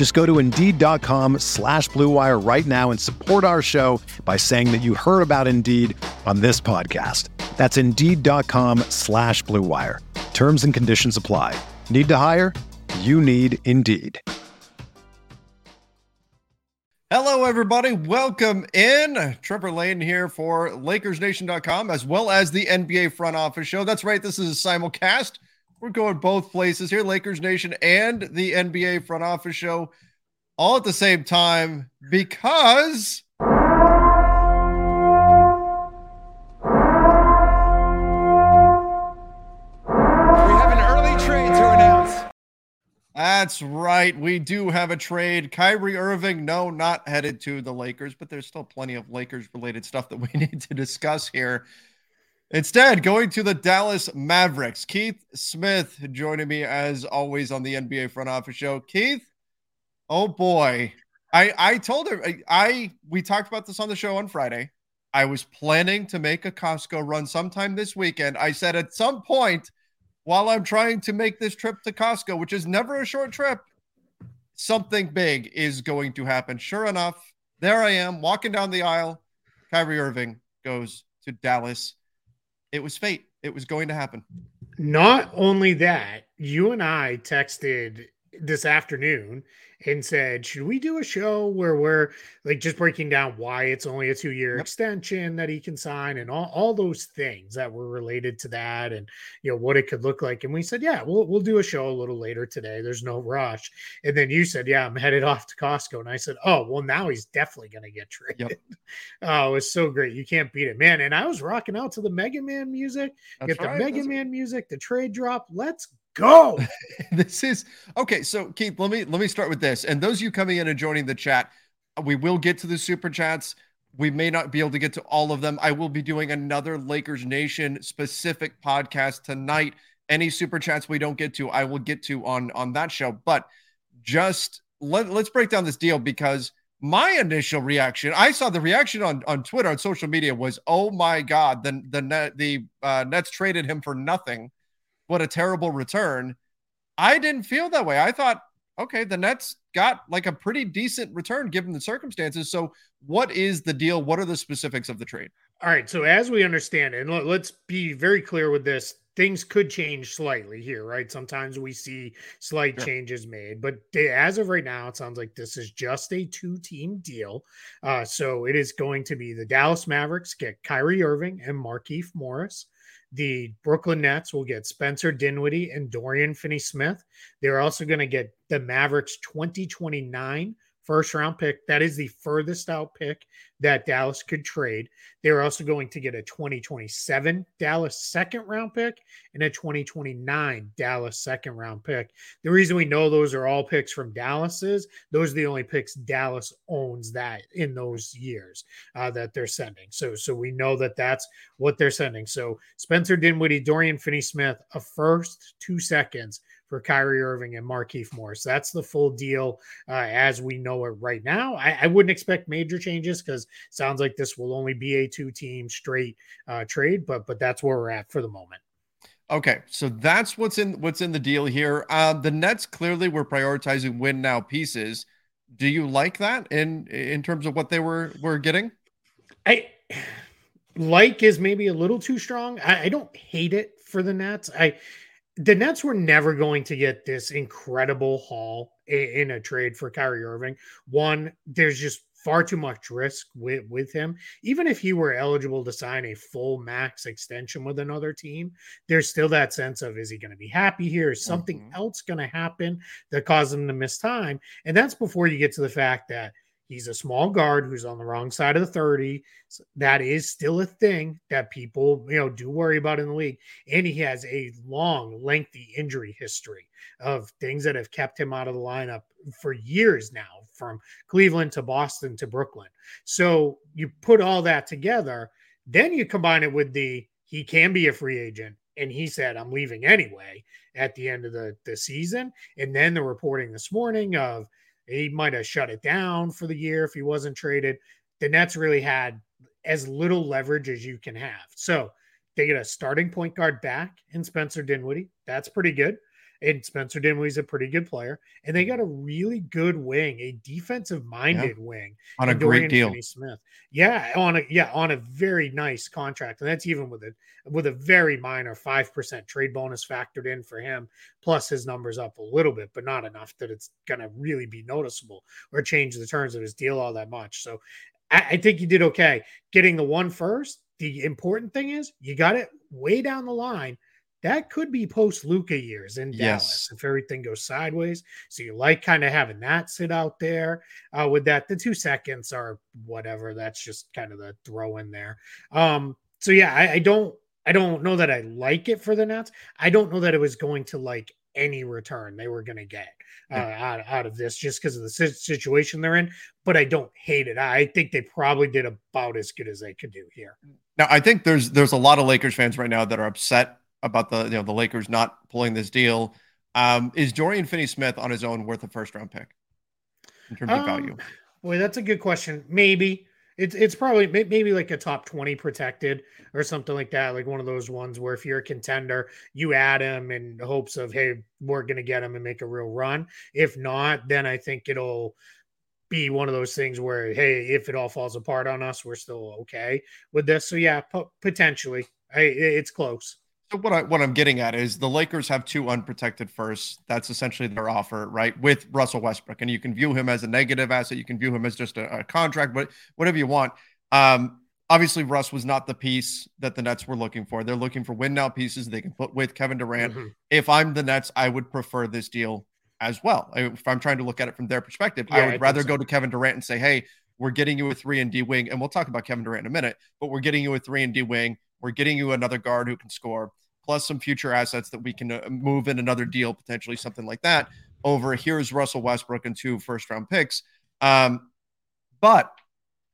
Just go to Indeed.com slash BlueWire right now and support our show by saying that you heard about Indeed on this podcast. That's Indeed.com slash BlueWire. Terms and conditions apply. Need to hire? You need Indeed. Hello, everybody. Welcome in. Trevor Lane here for LakersNation.com as well as the NBA front office show. That's right. This is a simulcast. We're going both places here, Lakers Nation and the NBA front office show, all at the same time because We have an early trade to announce. That's right. We do have a trade. Kyrie Irving, no, not headed to the Lakers, but there's still plenty of Lakers related stuff that we need to discuss here. Instead, going to the Dallas Mavericks. Keith Smith joining me as always on the NBA front office show. Keith, oh boy. I I told her I, I we talked about this on the show on Friday. I was planning to make a Costco run sometime this weekend. I said at some point while I'm trying to make this trip to Costco, which is never a short trip, something big is going to happen. Sure enough, there I am walking down the aisle. Kyrie Irving goes to Dallas. It was fate. It was going to happen. Not only that, you and I texted this afternoon and said, should we do a show where we're like just breaking down why it's only a two year Yep. extension that he can sign and all, all those things that were related to that and you know what it could look like. And we said, yeah, we'll we'll do a show a little later today. There's no rush. And then you said, yeah, I'm headed off to Costco. And I said, oh, well, now he's definitely going to get traded. oh, it was so great. You can't beat it, man. And I was rocking out to the Mega Man music. That's Get the. Mega That's- Man music, the trade drop. Let's go. this is okay. So Keith, let me let me start with this. And those of you coming in and joining the chat, we will get to the super chats. We may not be able to get to all of them. I will be doing another Lakers Nation specific podcast tonight. Any super chats we don't get to, I will get to on on that show. But just let, let's break down this deal because my initial reaction, I saw the reaction on on Twitter on social media was, "Oh my god, the the net the uh, Nets traded him for nothing. What a terrible return." I didn't feel that way. I thought, okay, the Nets got like a pretty decent return given the circumstances. So, what is the deal? What are the specifics of the trade? All right. So as we understand it, and let- let's be very clear with this, things could change slightly here, right? Sometimes we see slight Sure. changes made, but as of right now, it sounds like this is just a two-team deal. Uh, so it is going to be the Dallas Mavericks get Kyrie Irving and Markieff Morris. The Brooklyn Nets will get Spencer Dinwiddie and Dorian Finney-Smith. They're also going to get the Mavericks 2029 first round pick. That is the furthest out pick that Dallas could trade. They're also going to get a 2027 Dallas second round pick and a 2029 Dallas second round pick. The reason we know those are all picks from Dallas is those are the only picks Dallas owns that in those years uh, that they're sending. So, so we know that that's what they're sending. So Spencer Dinwiddie, Dorian Finney-Smith, a first, two seconds for Kyrie Irving and Markieff Morris. That's the full deal uh, as we know it right now. I, I wouldn't expect major changes because sounds like this will only be a two-team straight uh, trade, but but that's where we're at for the moment. Okay, so that's what's in what's in the deal here. Uh, the Nets clearly were prioritizing win now pieces. Do you like that in in terms of what they were were getting? I like is maybe a little too strong. I, I don't hate it for the Nets. I the Nets were never going to get this incredible haul in, in a trade for Kyrie Irving. One, there's just far too much risk with, with him. Even if he were eligible to sign a full max extension with another team, there's still that sense of is he going to be happy here? Is something mm-hmm. else going to happen that causes him to miss time? And that's before you get to the fact that He's a small guard who's on the wrong side of the 30. So that is still a thing that people, you know, do worry about in the league. And he has a long, lengthy injury history of things that have kept him out of the lineup for years now, from Cleveland to Boston to Brooklyn. So you put all that together, then you combine it with the he can be a free agent. And he said, I'm leaving anyway at the end of the, the season. And then the reporting this morning of he might have shut it down for the year if he wasn't traded. The Nets really had as little leverage as you can have. So they get a starting point guard back in Spencer Dinwiddie. That's pretty good. And Spencer Dinwiddie's a pretty good player. And they mm-hmm. got a really good wing, a defensive minded yeah. wing on a great deal. Smith. Yeah, on a yeah, on a very nice contract. And that's even with a with a very minor 5% trade bonus factored in for him. Plus his numbers up a little bit, but not enough that it's gonna really be noticeable or change the terms of his deal all that much. So I, I think he did okay. Getting the one first. The important thing is you got it way down the line that could be post Luka years in Dallas yes. if everything goes sideways. So you like kind of having that sit out there uh, with that. The two seconds are whatever. That's just kind of the throw in there. Um, so yeah, I, I don't I don't know that I like it for the Nets. I don't know that it was going to like any return they were going to get uh, out, out of this just because of the situation they're in. But I don't hate it. I think they probably did about as good as they could do here. Now I think there's there's a lot of Lakers fans right now that are upset about the you know the Lakers not pulling this deal. Um, is Dorian Finney-Smith on his own worth a first round pick in terms um, of value? Boy, that's a good question. Maybe it's it's probably maybe like a top twenty protected or something like that. Like one of those ones where if you're a contender, you add him in hopes of hey, we're gonna get him and make a real run. If not, then I think it'll be one of those things where hey, if it all falls apart on us, we're still okay with this. So yeah, potentially, I, it's close. So what I what I'm getting at is the Lakers have two unprotected firsts. That's essentially their offer, right? With Russell Westbrook, and you can view him as a negative asset. You can view him as just a, a contract, but whatever you want. Um, obviously, Russ was not the piece that the Nets were looking for. They're looking for win now pieces they can put with Kevin Durant. Mm-hmm. If I'm the Nets, I would prefer this deal as well. If I'm trying to look at it from their perspective, yeah, I would I rather so. go to Kevin Durant and say, "Hey, we're getting you a three and D wing," and we'll talk about Kevin Durant in a minute. But we're getting you a three and D wing. We're getting you another guard who can score plus some future assets that we can uh, move in another deal, potentially something like that. Over here's Russell Westbrook and two first round picks. Um, but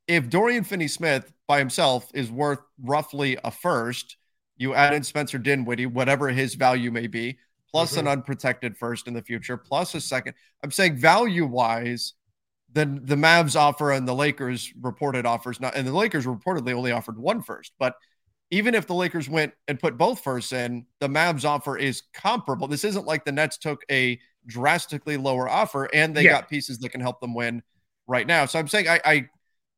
if Dorian Finney Smith by himself is worth roughly a first, you add in Spencer Dinwiddie, whatever his value may be, plus mm-hmm. an unprotected first in the future, plus a second. I'm saying value wise, then the Mavs offer and the Lakers reported offers not, and the Lakers reportedly only offered one first, but even if the Lakers went and put both firsts in, the Mavs offer is comparable. This isn't like the Nets took a drastically lower offer and they yeah. got pieces that can help them win right now. So I'm saying I, I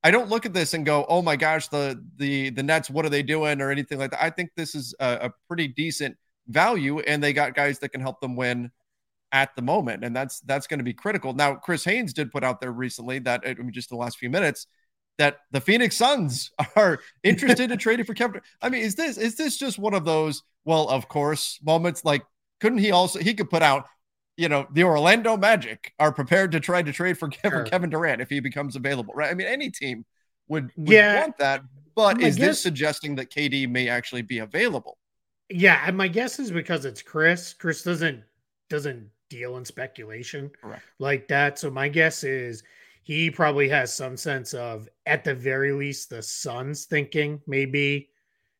I don't look at this and go, oh my gosh, the the the Nets, what are they doing or anything like that. I think this is a, a pretty decent value, and they got guys that can help them win at the moment, and that's that's going to be critical. Now, Chris Haynes did put out there recently that I mean, just the last few minutes that the Phoenix Suns are interested in trading for Kevin. I mean, is this is this just one of those well, of course moments? Like, couldn't he also he could put out, you know, the Orlando Magic are prepared to try to trade for Kevin, sure. Kevin Durant if he becomes available, right? I mean, any team would, would yeah. want that, but is guess, this suggesting that KD may actually be available? Yeah, and my guess is because it's Chris. Chris doesn't doesn't deal in speculation Correct. like that. So my guess is he probably has some sense of, at the very least, the Suns thinking maybe,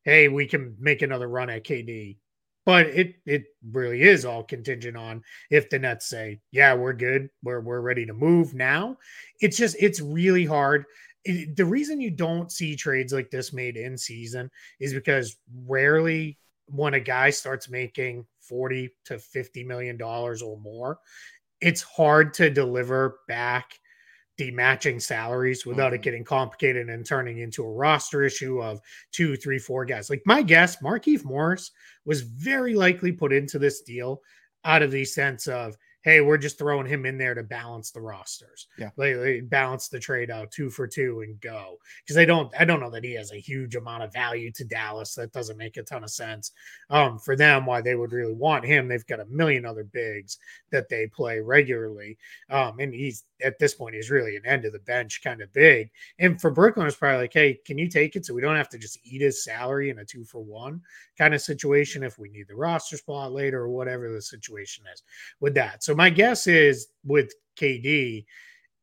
hey, we can make another run at KD. But it it really is all contingent on if the Nets say, yeah, we're good, we're we're ready to move now. It's just it's really hard. It, the reason you don't see trades like this made in season is because rarely when a guy starts making 40 to 50 million dollars or more, it's hard to deliver back the matching salaries without mm-hmm. it getting complicated and turning into a roster issue of two, three, four guys. Like my guess, Markieff Morris was very likely put into this deal out of the sense of, hey, we're just throwing him in there to balance the rosters. Yeah. Like, like balance the trade out two for two and go. Because I don't I don't know that he has a huge amount of value to Dallas. That doesn't make a ton of sense. Um, for them, why they would really want him. They've got a million other bigs that they play regularly. Um, and he's at this point, he's really an end of the bench kind of big. And for Brooklyn, it's probably like, hey, can you take it so we don't have to just eat his salary in a two for one kind of situation if we need the roster spot later or whatever the situation is with that. So my guess is with KD,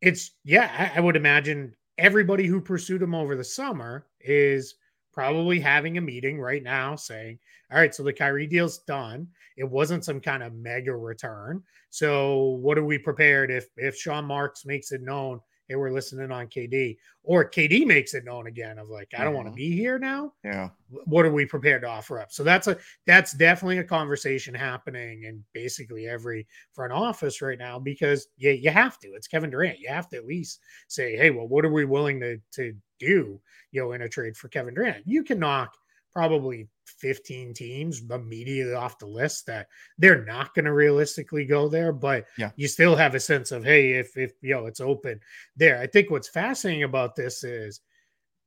it's yeah, I, I would imagine everybody who pursued him over the summer is probably having a meeting right now saying, all right, so the Kyrie deal's done. It wasn't some kind of mega return. So what are we prepared if if Sean Marks makes it known hey, we're listening on KD, or KD makes it known again of like, I don't want to mm-hmm. be here now. Yeah. What are we prepared to offer up? So that's a that's definitely a conversation happening in basically every front office right now because yeah, you have to. It's Kevin Durant. You have to at least say, hey, well, what are we willing to to do, you know, in a trade for Kevin Durant? You can knock probably 15 teams immediately off the list that they're not going to realistically go there but yeah. you still have a sense of hey if if you know it's open there i think what's fascinating about this is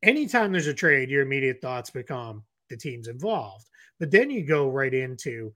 anytime there's a trade your immediate thoughts become the teams involved but then you go right into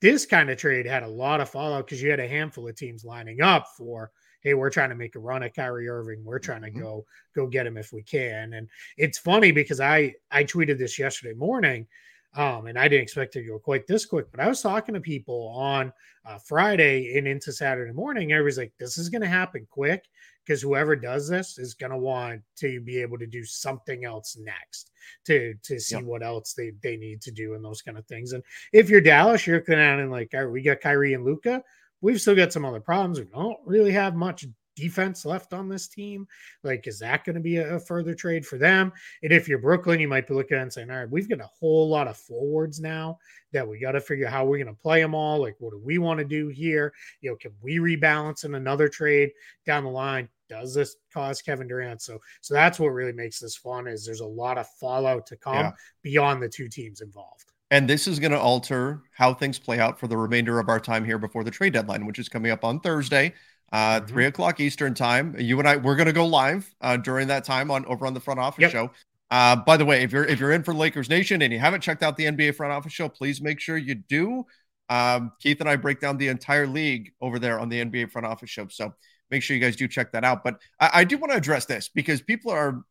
this kind of trade had a lot of fallout because you had a handful of teams lining up for hey, we're trying to make a run at Kyrie Irving. We're trying to mm-hmm. go go get him if we can. And it's funny because I I tweeted this yesterday morning. Um, and I didn't expect it to go quite this quick, but I was talking to people on uh, Friday and into Saturday morning. Everybody's like, this is going to happen quick because whoever does this is going to want to be able to do something else next to to see yep. what else they, they need to do and those kind of things. And if you're Dallas, you're looking at it and like, all right, we got Kyrie and Luka we've still got some other problems. We don't really have much defense left on this team. Like, is that going to be a, a, further trade for them? And if you're Brooklyn, you might be looking at and saying, all right, we've got a whole lot of forwards now that we got to figure out how we're going to play them all. Like, what do we want to do here? You know, can we rebalance in another trade down the line? Does this cause Kevin Durant? So, so that's what really makes this fun is there's a lot of fallout to come yeah. beyond the two teams involved. And this is going to alter how things play out for the remainder of our time here before the trade deadline, which is coming up on Thursday, uh, mm-hmm. three o'clock Eastern time. You and I, we're going to go live uh, during that time on over on the front office yep. show. Uh, by the way, if you're if you're in for Lakers Nation and you haven't checked out the NBA front office show, please make sure you do. Um, Keith and I break down the entire league over there on the NBA front office show. So make sure you guys do check that out. But I, I do want to address this because people are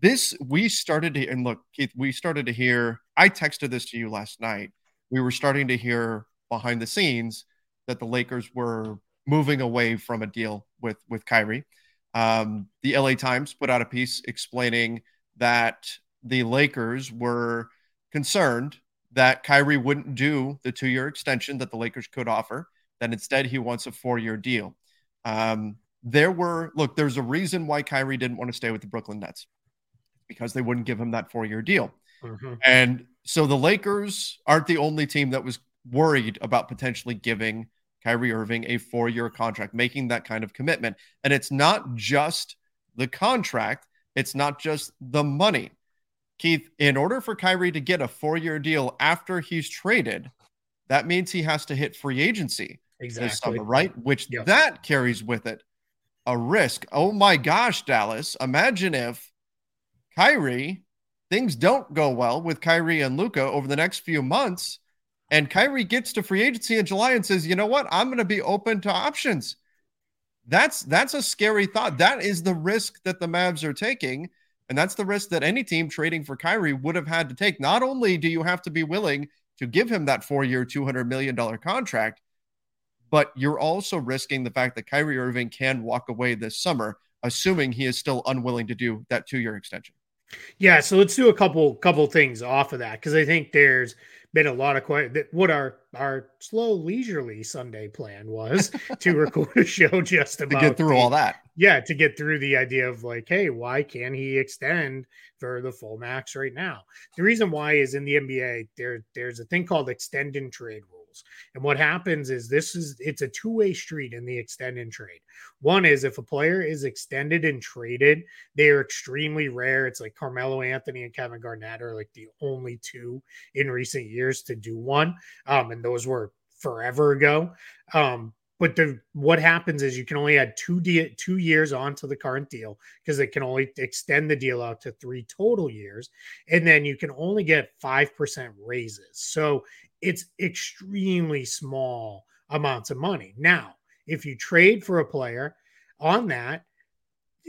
this we started to and look keith we started to hear i texted this to you last night. We were starting to hear behind the scenes that the lakers were moving away from a deal with with kyrie. Um, the la times put out a piece explaining that the lakers were concerned that kyrie wouldn't do the two-year extension that the lakers could offer that instead he wants a four-year deal. Um, there were look there's a reason why kyrie didn't want to stay with the brooklyn nets because they wouldn't give him that four year deal. Mm-hmm. And so the Lakers aren't the only team that was worried about potentially giving Kyrie Irving a four year contract, making that kind of commitment. And it's not just the contract, it's not just the money. Keith, in order for Kyrie to get a four year deal after he's traded, that means he has to hit free agency exactly. this summer, right? Which yep. that carries with it a risk. Oh my gosh, Dallas. Imagine if Kyrie, things don't go well with Kyrie and Luka over the next few months. And Kyrie gets to free agency in July and says, you know what? I'm going to be open to options. That's that's a scary thought. That is the risk that the Mavs are taking. And that's the risk that any team trading for Kyrie would have had to take. Not only do you have to be willing to give him that four year, $200 million contract, but you're also risking the fact that Kyrie Irving can walk away this summer, assuming he is still unwilling to do that two year extension. Yeah, so let's do a couple couple things off of that because I think there's been a lot of quite what our our slow leisurely Sunday plan was to record a show just about to get through the, all that. Yeah, to get through the idea of like, hey, why can't he extend for the full max right now? The reason why is in the NBA there there's a thing called extend and trade And what happens is this is it's a two-way street in the extend and trade. One is if a player is extended and traded, they are extremely rare. It's like Carmelo Anthony and Kevin Garnett are like the only two in recent years to do one. Um, and those were forever ago. Um, but the what happens is you can only add two de- two years onto the current deal because it can only extend the deal out to three total years, and then you can only get five percent raises. So it's extremely small amounts of money. Now, if you trade for a player on that,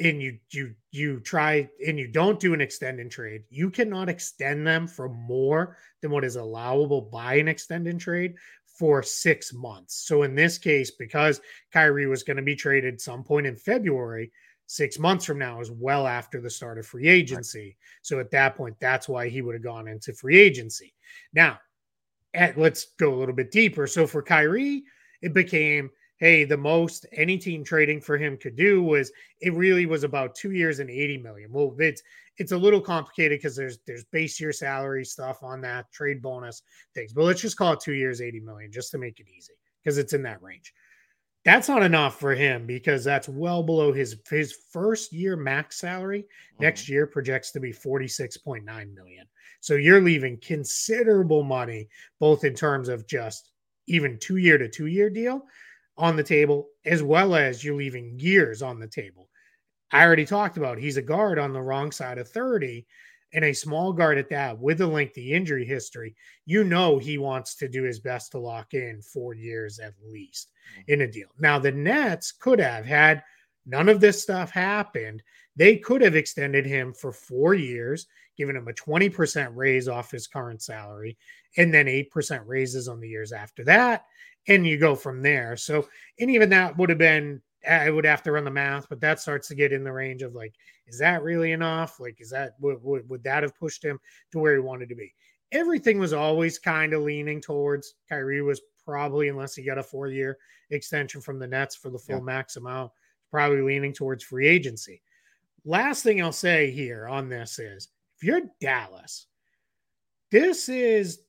and you you you try and you don't do an extend and trade, you cannot extend them for more than what is allowable by an extend and trade for six months. So in this case, because Kyrie was going to be traded some point in February, six months from now is well after the start of free agency. Right. So at that point, that's why he would have gone into free agency. Now, at, let's go a little bit deeper. So for Kyrie, it became hey, the most any team trading for him could do was it really was about two years and 80 million. Well, it's it's a little complicated because there's there's base year salary stuff on that trade bonus things, but let's just call it two years, 80 million, just to make it easy, because it's in that range. That's not enough for him because that's well below his his first year max salary. Mm-hmm. Next year projects to be 46.9 million. So you're leaving considerable money, both in terms of just even two year to two year deal on the table, as well as you're leaving years on the table. I already talked about he's a guard on the wrong side of 30 and a small guard at that with a lengthy injury history. You know he wants to do his best to lock in four years at least mm-hmm. in a deal. Now, the Nets could have had none of this stuff happened. They could have extended him for four years, given him a 20% raise off his current salary, and then 8% raises on the years after that. And you go from there. So, and even that would have been I would have to run the math, but that starts to get in the range of like, is that really enough? Like, is that would, would, would that have pushed him to where he wanted to be? Everything was always kind of leaning towards Kyrie was probably, unless he got a four year extension from the Nets for the full yeah. max amount, probably leaning towards free agency. Last thing I'll say here on this is if you're Dallas, this is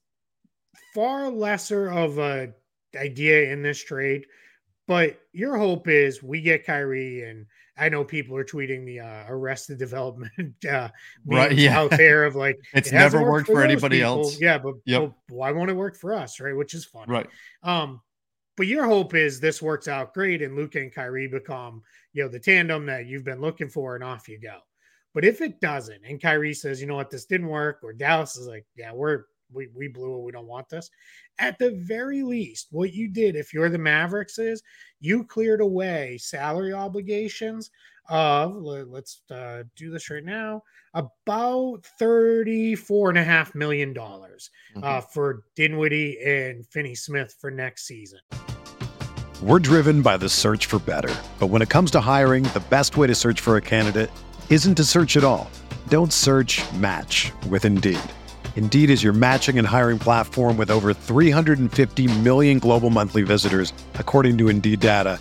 far lesser of a idea in this trade but your hope is we get Kyrie, and I know people are tweeting the uh, Arrested Development uh, right, yeah. out there of like it's it never worked, worked for, for anybody people. else. Yeah, but yep. well, why won't it work for us, right? Which is fun, right? Um, but your hope is this works out great, and Luka and Kyrie become you know the tandem that you've been looking for, and off you go. But if it doesn't, and Kyrie says, you know what, this didn't work, or Dallas is like, yeah, we're we, we blew it. We don't want this. At the very least, what you did, if you're the Mavericks, is you cleared away salary obligations of, let's uh, do this right now, about $34.5 million uh, mm-hmm. uh, for Dinwiddie and Finney Smith for next season. We're driven by the search for better. But when it comes to hiring, the best way to search for a candidate isn't to search at all. Don't search match with Indeed. Indeed is your matching and hiring platform with over 350 million global monthly visitors, according to Indeed data,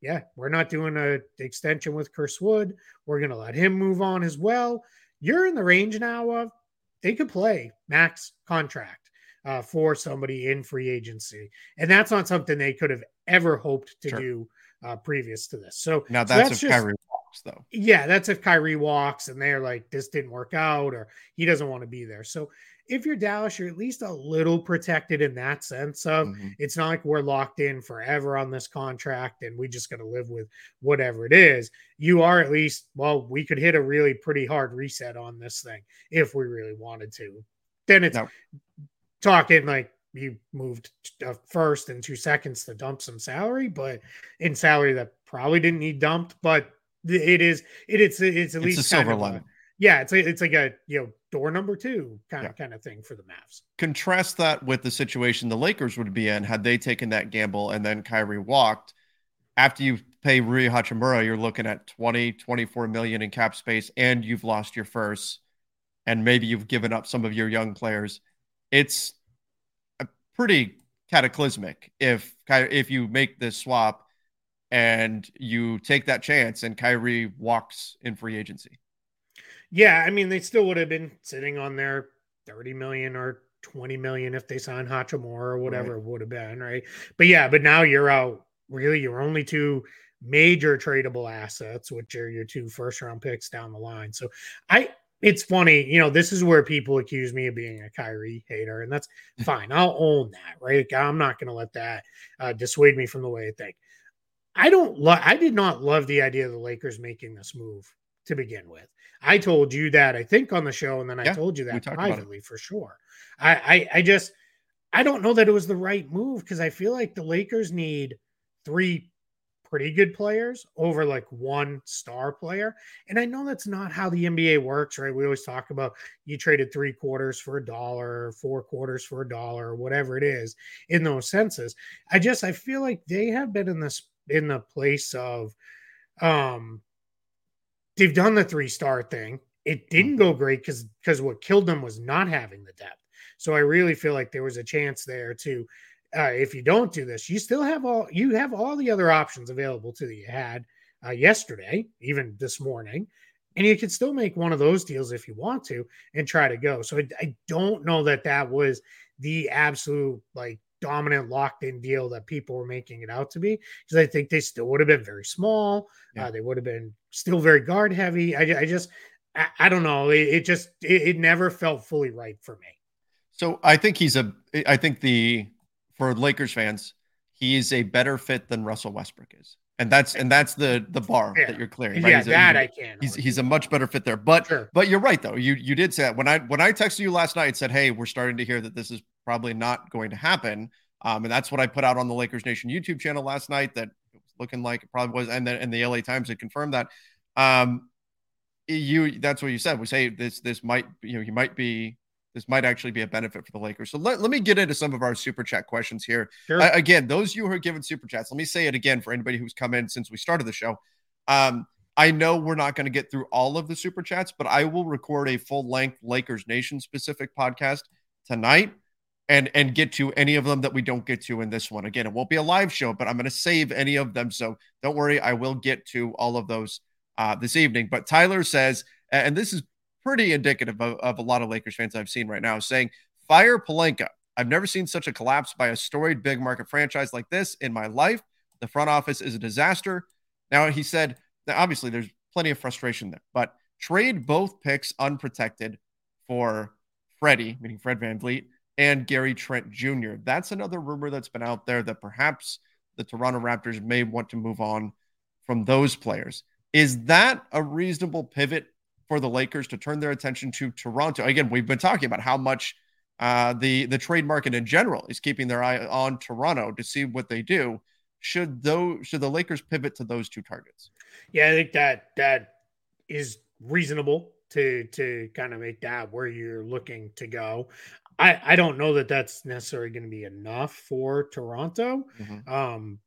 yeah, we're not doing a extension with Chris Wood, we're going to let him move on as well. You're in the range now of they could play max contract uh, for somebody in free agency, and that's not something they could have ever hoped to sure. do uh, previous to this. So now that's, so that's if just, Kyrie walks, though. Yeah, that's if Kyrie walks and they're like, this didn't work out, or he doesn't want to be there. So if you're Dallas, you're at least a little protected in that sense of mm-hmm. it's not like we're locked in forever on this contract and we just got to live with whatever it is. You are at least, well, we could hit a really pretty hard reset on this thing if we really wanted to. Then it's no. talking like you moved uh, first in two seconds to dump some salary, but in salary that probably didn't need dumped, but it is it, it's it's at It's least a silver lining. Yeah, it's a, it's like a you know door number two kind Yeah. of kind of thing for the Mavs. Contrast that with the situation the Lakers would be in had they taken that gamble and then Kyrie walked. After you pay Rui Hachimura, you're looking at 20, 24 million in cap space, and you've lost your first, and maybe you've given up some of your young players. It's a pretty cataclysmic if if you make this swap and you take that chance and Kyrie walks in free agency. Yeah, I mean they still would have been sitting on their 30 million or 20 million if they signed Hachimura or whatever it would have been, right? But yeah, but now you're out really your only two major tradable assets, which are your two first round picks down the line. So I it's funny, you know, this is where people accuse me of being a Kyrie hater, and that's fine. I'll own that, right? I'm not going to let that uh, dissuade me from the way I think. I don't love. I did not love the idea of the Lakers making this move to begin with. I told you that I think on the show, and then I told you that talked about it. privately for sure. I, I I just I don't know that it was the right move because I feel like the Lakers need three pretty good players over like one star player. And I know that's not how the NBA works, right? We always talk about you traded three quarters for a dollar, four quarters for a dollar, whatever it is in those senses. I just I feel like they have been in this in the place of um they've done the three star thing. It didn't go great because because what killed them was not having the depth. So I really feel like there was a chance there to uh, if you don't do this, you still have all you have all the other options available to you. You had uh, yesterday, even this morning, and you could still make one of those deals if you want to and try to go. So I, I don't know that that was the absolute like dominant locked in deal that people were making it out to be because I think they still would have been very small. Yeah. Uh, they would have been still very guard heavy. I, I just I, I don't know. It, it just it, it never felt fully right for me. So I think he's a. I think the for Lakers fans, he is a better fit than Russell Westbrook is, and that's and that's the the bar Yeah. that you're clearing. Right? Yeah, He's a- that I can. He's he's a much better fit there. But Sure. but you're right though. You you did say that when I when I texted you last night and said, "Hey, we're starting to hear that this is probably not going to happen." Um, and that's what I put out on the Lakers Nation YouTube channel last night. That it was looking like it probably was, and then and the LA Times had confirmed that. Um, you that's what you said. We say this this might you know you might be this might actually be a benefit for the Lakers. So let, let me get into some of our super chat questions here. Sure. Uh, again, those of you who are giving super chats, let me say it again for anybody who's come in since we started the show. Um, I know we're not going to get through all of the super chats, but I will record a full length Lakers Nation specific podcast tonight and and get to any of them that we don't get to in this one. Again, it won't be a live show, but I'm going to save any of them. So don't worry, I will get to all of those uh, this evening. But Tyler says, and this is pretty indicative of, of a lot of Lakers fans I've seen right now, saying, Fire Pelinka. I've never seen such a collapse by a storied big market franchise like this in my life. The front office is a disaster. Now, he said obviously there's plenty of frustration there, but trade both picks unprotected for Freddie, meaning Fred VanVleet, and Gary Trent Jr. That's another rumor that's been out there that perhaps the Toronto Raptors may want to move on from those players. Is that a reasonable pivot for the Lakers to turn their attention to Toronto? Again, we've been talking about how much uh, the the trade market in general is keeping their eye on Toronto to see what they do. Should those should the Lakers pivot to those two targets? Yeah, I think that that is reasonable to to kind of make that where you're looking to go. I I don't know that that's necessarily going to be enough for Toronto. Mhm. Um,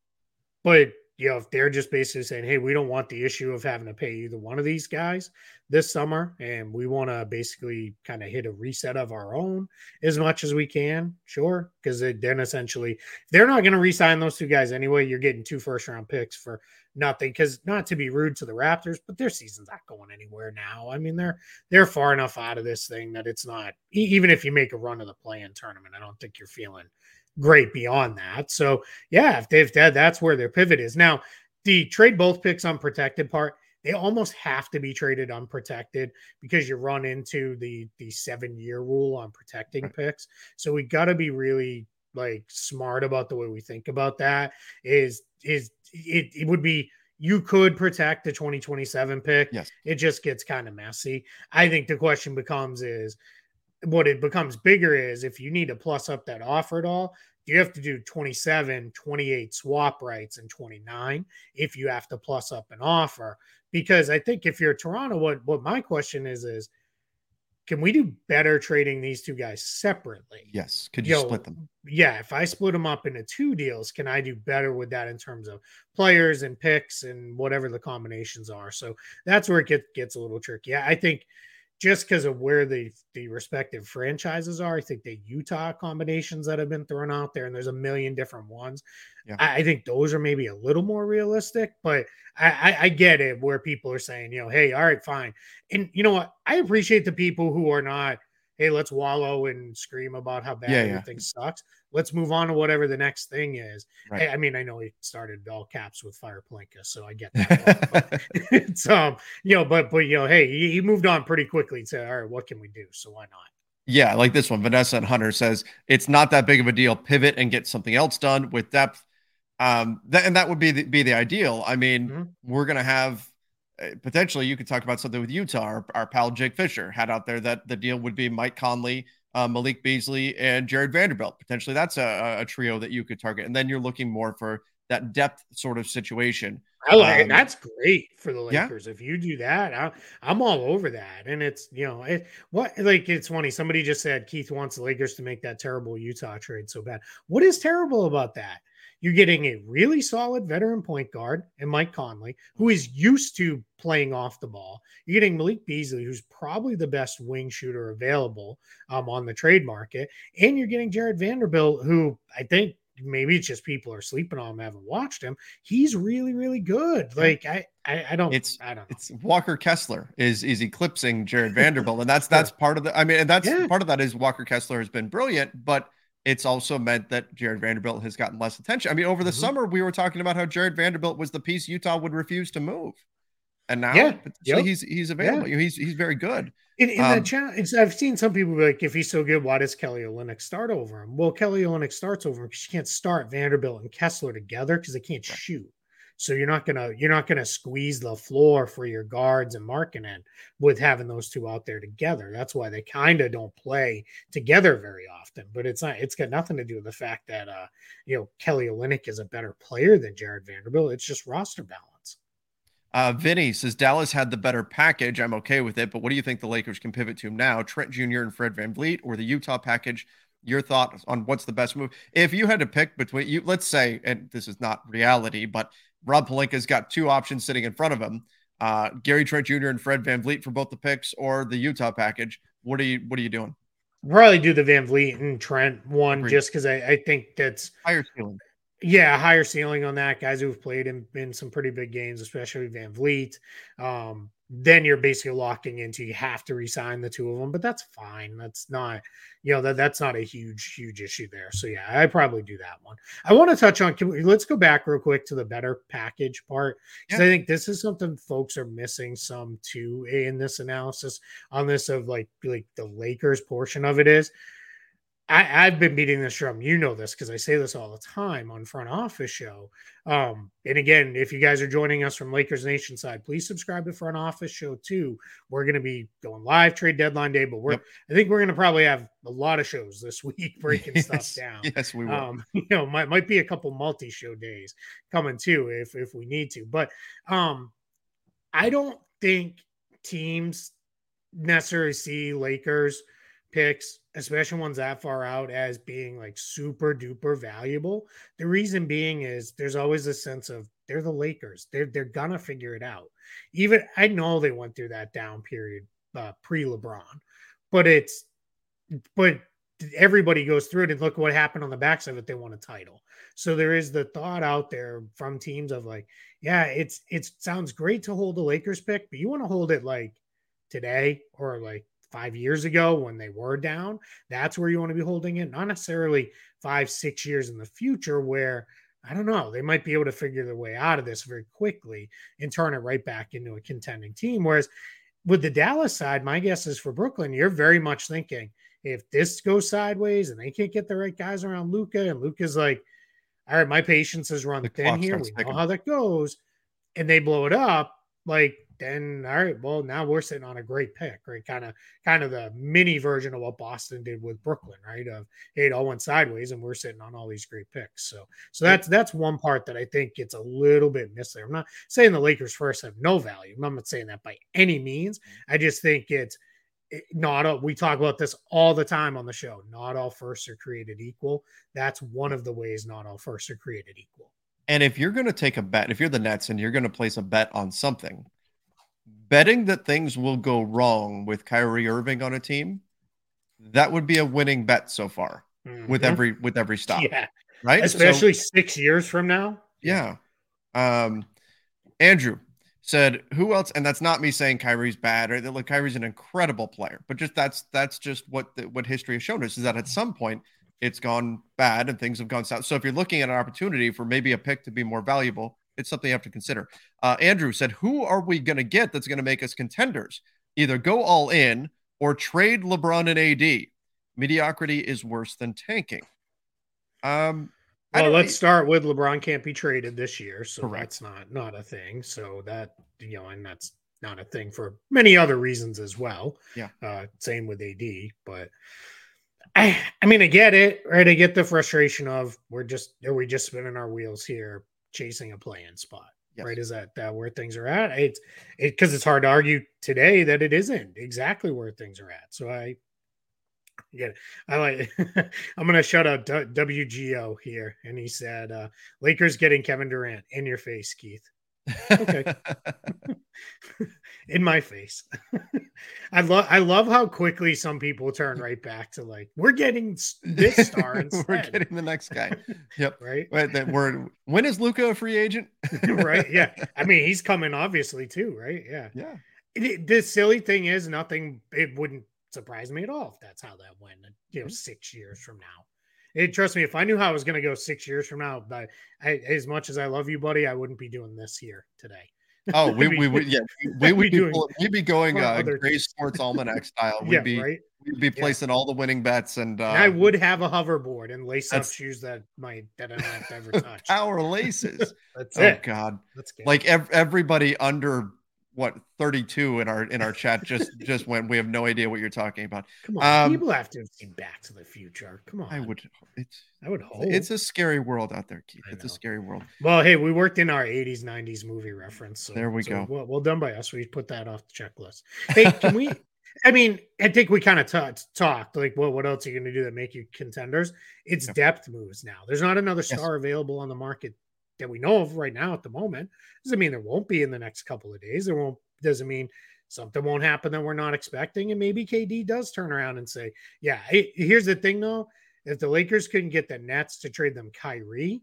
but you know, if they're just basically saying, "Hey, we don't want the issue of having to pay either one of these guys this summer, and we want to basically kind of hit a reset of our own as much as we can," sure, because then essentially they're not going to re-sign those two guys anyway. You're getting two first-round picks for nothing. Because not to be rude to the Raptors, but their season's not going anywhere now. I mean, they're they're far enough out of this thing that it's not. Even if you make a run of the play-in tournament, I don't think you're feeling great beyond that. So yeah, if they've that, that's where their pivot is. Now, the trade both picks unprotected part, they almost have to be traded unprotected because you run into the the seven year rule on protecting Right. picks. So we got to be really like smart about the way we think about that. Is is it, it would be you could protect the 2027 pick. Yes. It just gets kind of messy. I think the question becomes is what it becomes bigger is if you need to plus up that offer at all, you have to do 27, 28 swap rights and 29 if you have to plus up an offer. Because I think if you're Toronto, what what my question is is can we do better trading these two guys separately? Yes. Could you, you split know, them? Yeah. If I split them up into two deals, can I do better with that in terms of players and picks and whatever the combinations are? So that's where it get, gets a little tricky. I think just because of where the the respective franchises are. I think the Utah combinations that have been thrown out there, and there's a million different ones. Yeah. I, I, think those are maybe a little more realistic, but I, I, I, get it where people are saying, you know, hey, all right, fine. And you know what? I appreciate the people who are not hey, let's wallow and scream about how bad yeah, everything yeah. sucks. Let's move on to whatever the next thing is. Right. I, I, mean, I know he started all caps with Fire Pelinka, so I get that. it's um, you know, but but you know, hey, he, he moved on pretty quickly to all right, what can we do? So why not? Yeah, like this one. Vanessa and Hunter says it's not that big of a deal. Pivot and get something else done with depth. Um, that, and that would be the, be the ideal. I mean, mm-hmm. we're gonna have uh, potentially you could talk about something with Utah. Our, our, pal Jake Fisher had out there that the deal would be Mike Conley, uh, Malik Beasley, and Jarred Vanderbilt. Potentially, that's a, a, trio that you could target, and then you're looking more for that depth sort of situation. I like um, That's great for the Lakers. Yeah. If you do that, I, am all over that. And it's you know it, what like it's funny. Somebody just said Keith wants the Lakers to make that terrible Utah trade so bad. What is terrible about that? You're getting a really solid veteran point guard and Mike Conley, who is used to playing off the ball. You're getting Malik Beasley, who's probably the best wing shooter available um, on the trade market. And you're getting Jarred Vanderbilt, who I think maybe it's just people are sleeping on him, haven't watched him. He's really, really good. Like I, I, I don't. It's I don't. Know. It's Walker Kessler is is eclipsing Jarred Vanderbilt, and that's that's part of the. I mean, and that's yeah. part of that is Walker Kessler has been brilliant, but it's also meant that Jarred Vanderbilt has gotten less attention. I mean, over the mm-hmm. summer, we were talking about how Jarred Vanderbilt was the piece Utah would refuse to move. And now yeah, yep. he's he's available. Yeah. He's he's very good. In, in um, that challenge, I've seen some people be like, if he's so good, why does Kelly Olynyk start over him? Well, Kelly Olynyk starts over him because you can't start Vanderbilt and Kessler together because they can't right. shoot. So you're not gonna you're not gonna squeeze the floor for your guards and Markkanen with having those two out there together. That's why they kind of don't play together very often. But it's not it's got nothing to do with the fact that uh you know Kelly Olynyk is a better player than Jarred Vanderbilt. It's just roster balance. Uh, Vinny says Dallas had the better package. I'm okay with it, but what do you think the Lakers can pivot to now? Trent Jr. and Fred Van VanVleet or the Utah package? Your thoughts on what's the best move? If you had to pick between you, let's say, and this is not reality, but Rob Pelinka's got two options sitting in front of him. Uh, Gary Trent Jr. and Fred Van VanVleet for both the picks or the Utah package. What are you what are you doing? Probably do the Van VanVleet and Trent one Agreed. just because I, I think that's higher ceiling. Yeah, higher ceiling on that. Guys who've played in, in some pretty big games, especially VanVleet. Um, then you're basically locking into you have to resign the two of them, but that's fine. That's not, you know, that that's not a huge, huge issue there. So yeah, I probably do that one. I want to touch on. can We, let's go back real quick to the better package part because yeah. I think this is something folks are missing some too in this analysis on this of like like the Lakers portion of it is I, have been beating this drum. You know this because I say this all the time on Front Office Show. Um, and again, if you guys are joining us from Lakers Nation side, please subscribe to Front Office Show too. We're going to be going live trade deadline day, but we're yep. I think we're going to probably have a lot of shows this week breaking yes. stuff down. Yes, we will. Um, you know, might might be a couple multi show days coming too if if we need to. But um, I don't think teams necessarily see Lakers picks, especially ones that far out, as being like super duper valuable. The reason being is there's always a sense of they're the Lakers. They're they're gonna figure it out. Even I know they went through that down period uh, pre LeBron, but it's but everybody goes through it and look what happened on the backside of it. They won a title. So there is the thought out there from teams of like, yeah, it's it sounds great to hold the Lakers pick, but you want to hold it like today or like five years ago when they were down. That's where you want to be holding it, not necessarily five, six years in the future where I don't know, they might be able to figure their way out of this very quickly and turn it right back into a contending team. Whereas with the Dallas side, my guess is for Brooklyn, you're very much thinking if this goes sideways and they can't get the right guys around Luka, and Luka's like, all right, my patience has run the thin here. We know how that goes, and they blow it up. Like then all right, well now we're sitting on a great pick, right? Kind of kind of the mini version of what Boston did with Brooklyn, right? Of hey, it all went sideways and we're sitting on all these great picks. So so that's that's one part that I think gets a little bit missed there. I'm not saying the Lakers first have no value. I'm not saying that by any means. I just think it's not all, we talk about this all the time on the show. Not all firsts are created equal. That's one of the ways not all firsts are created equal. And if you're going to take a bet, if you're the Nets and you're going to place a bet on something, betting that things will go wrong with Kyrie Irving on a team, that would be a winning bet so far mm-hmm. with every with every stop. Yeah. Right? Especially so, 6 years from now. Yeah. Um Andrew, said, "Who else?" And that's not me saying Kyrie's bad or that. Look, Kyrie's an incredible player, but just that's that's just what the, what history has shown us is that at some point it's gone bad and things have gone south. So if you're looking at an opportunity for maybe a pick to be more valuable, it's something you have to consider. Uh, Andrew said, "Who are we going to get that's going to make us contenders? Either go all in or trade LeBron and AD. Mediocrity is worse than tanking." Um, well, let's start with LeBron can't be traded this year, so Correct. that's not not a thing. So that you know, and that's not a thing for many other reasons as well. Yeah. Uh, same with AD, but I I mean I get it, right? I get the frustration of we're just are we just spinning our wheels here, chasing a play-in spot. Yes. Right? Is that that where things are at? It's it because it's hard to argue today that it isn't exactly where things are at. So I yeah, I like. I'm gonna shout out WGO here, and he said, uh, "Lakers getting Kevin Durant in your face, Keith." Okay, in my face. I love. I love how quickly some people turn right back to like, "We're getting this star we're getting the next guy." Yep. right. Wait, that word. When is Luka a free agent? right. Yeah. I mean, he's coming obviously too. Right. Yeah. Yeah. It, the silly thing is, nothing. It wouldn't surprise me at all if that's how that went. You know, mm-hmm. six years from now. It, trust me, if I knew how I was going to go six years from now, but I, as much as I love you, buddy, I wouldn't be doing this here today. Oh, we, we would, yeah, we would be, doing, we'd be going uh, Gray Sports Almanac style. We'd yeah, be, right? we'd be placing yeah. all the winning bets, and, uh, and, I would have a hoverboard and lace up shoes that might that I don't have to ever touch. Power laces. that's oh, it. God, that's good. like ev- everybody under what 32 in our in our chat just just went we have no idea what you're talking about. Come on um, people have to see back to the future. Come on. i would it's i would hope it's a scary world out there keith. It's a scary world. Well hey we worked in our 80s 90s movie reference so there we so go. well, well done by us. We put that off the checklist. Hey can we I mean, I think we kind of t- talked like, well, what else are you going to do that make you contenders? It's yeah. depth moves now. There's not another star yes. available on the market that we know of right now at the moment. Doesn't mean there won't be in the next couple of days. There won't doesn't mean something won't happen that we're not expecting. And maybe KD does turn around and say, Yeah, here's the thing though. If the Lakers couldn't get the Nets to trade them Kyrie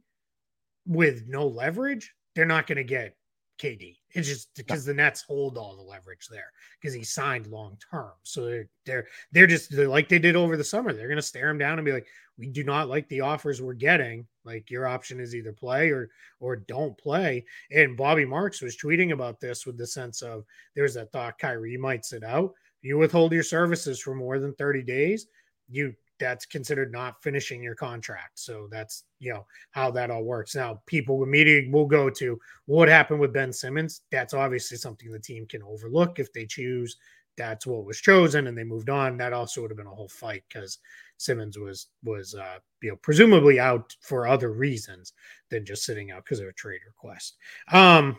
with no leverage, they're not going to get KD. It's just because the Nets hold all the leverage there because he signed long term. So they're they're they're just they're like they did over the summer. They're gonna stare him down and be like, "We do not like the offers we're getting. Like your option is either play or or don't play." And Bobby Marks was tweeting about this with the sense of there's a thought Kyrie you might sit out. You withhold your services for more than 30 days, you that's considered not finishing your contract. So that's you know how that all works. Now, people immediately will go to what happened with Ben Simmons. That's obviously something the team can overlook if they choose. That's what was chosen, and they moved on. That also would have been a whole fight because Simmons was was uh, you know presumably out for other reasons than just sitting out because of a trade request. Um,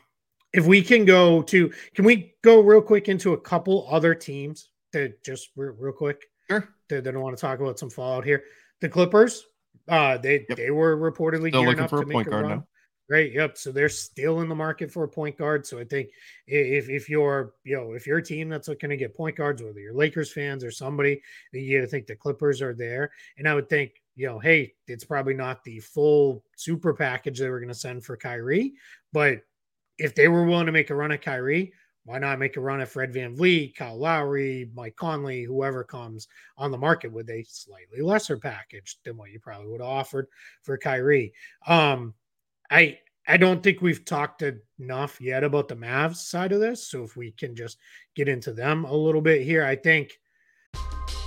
if we can go to, can we go real quick into a couple other teams to just real, real quick? Sure. They, they don't want to talk about some fallout here. The Clippers, uh, they yep. they were reportedly still looking for a point guard now. Right. Yep. So they're still in the market for a point guard. So I think if if you're you know if you're a team that's looking to get point guards, whether you're Lakers fans or somebody, you got to think the Clippers are there. And I would think you know, hey, it's probably not the full super package they were going to send for Kyrie, but if they were willing to make a run at Kyrie, why not make a run at Fred VanVleet, Kyle Lowry, Mike Conley, whoever comes on the market with a slightly lesser package than what you probably would have offered for Kyrie? Um, I I don't think we've talked enough yet about the Mavs side of this. So if we can just get into them a little bit here, I think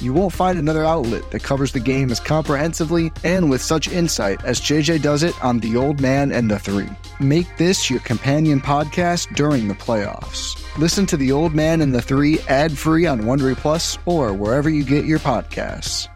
You won't find another outlet that covers the game as comprehensively and with such insight as JJ does it on The Old Man and the Three. Make this your companion podcast during the playoffs. Listen to The Old Man and the Three ad free on Wondery Plus or wherever you get your podcasts.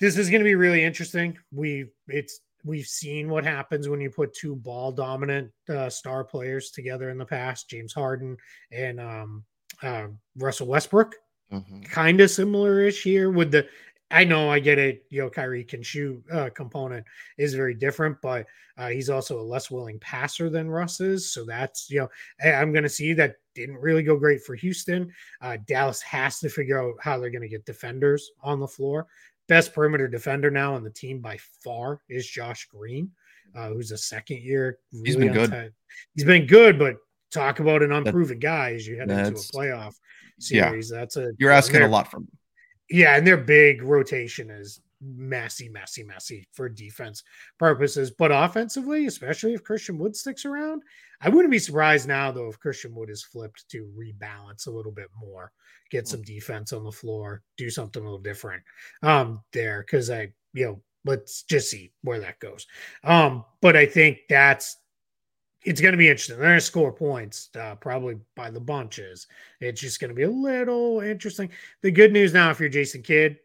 This is going to be really interesting. We it's we've seen what happens when you put two ball dominant uh, star players together in the past, James Harden and um, uh, Russell Westbrook. Mm-hmm. Kind of similar ish here with the. I know I get it. You know, Kyrie can shoot uh, component is very different, but uh, he's also a less willing passer than Russ is. So that's, you know, I'm going to see that didn't really go great for Houston. Uh, Dallas has to figure out how they're going to get defenders on the floor. Best perimeter defender now on the team by far is Josh Green, uh, who's a second year. Really he's been good. He's been good, but talk about an unproven guy as you head into a playoff series. Yeah. That's a you're asking a lot from. Them. Yeah, and their big rotation is messy, messy, messy for defense purposes. But offensively, especially if Christian Wood sticks around, I wouldn't be surprised now though if Christian Wood is flipped to rebalance a little bit more, get some defense on the floor, do something a little different um there. Cause I, you know, let's just see where that goes. Um, but I think that's it's going to be interesting. They're going to score points uh, probably by the bunches. It's just going to be a little interesting. The good news now, if you're Jason Kidd,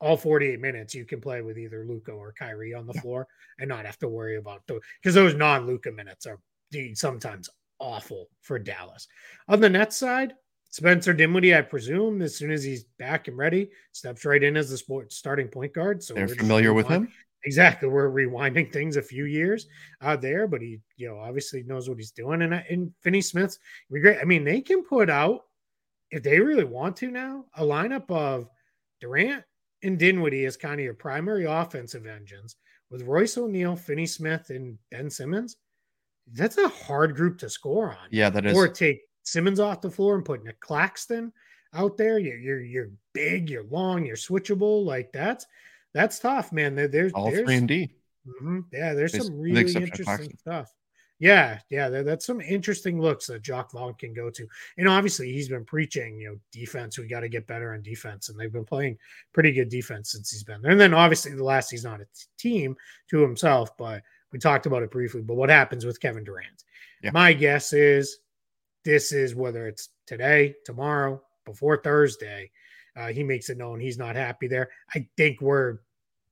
all 48 minutes you can play with either Luka or Kyrie on the yeah. floor and not have to worry about those because those non Luka minutes are sometimes awful for Dallas. On the net side, Spencer Dinwiddie, I presume, as soon as he's back and ready, steps right in as the sport starting point guard. So they're familiar with him. Exactly. We're rewinding things a few years out there, but he, you know, obviously knows what he's doing. And and Finney Smith's be great. I mean, they can put out if they really want to now a lineup of Durant and Dinwiddie as kind of your primary offensive engines with Royce O'Neale, Finney Smith, and Ben Simmons. That's a hard group to score on. Yeah, that is. Or take Simmons off the floor and put Nick Claxton out there. You're you're, you're big, you're long, you're switchable. Like that's that's tough, man. There, there's all there's, three and D. Mm-hmm, yeah, there's some really interesting stuff. Yeah, yeah, there, that's some interesting looks that Jacque Vaughn can go to. And obviously, he's been preaching, you know, defense. We got to get better on defense, and they've been playing pretty good defense since he's been there. And then obviously, the last he's not a team to himself, but we talked about it briefly. But what happens with Kevin Durant? Yeah. My guess is this is whether it's today, tomorrow, before Thursday uh, he makes it known he's not happy there. I think we're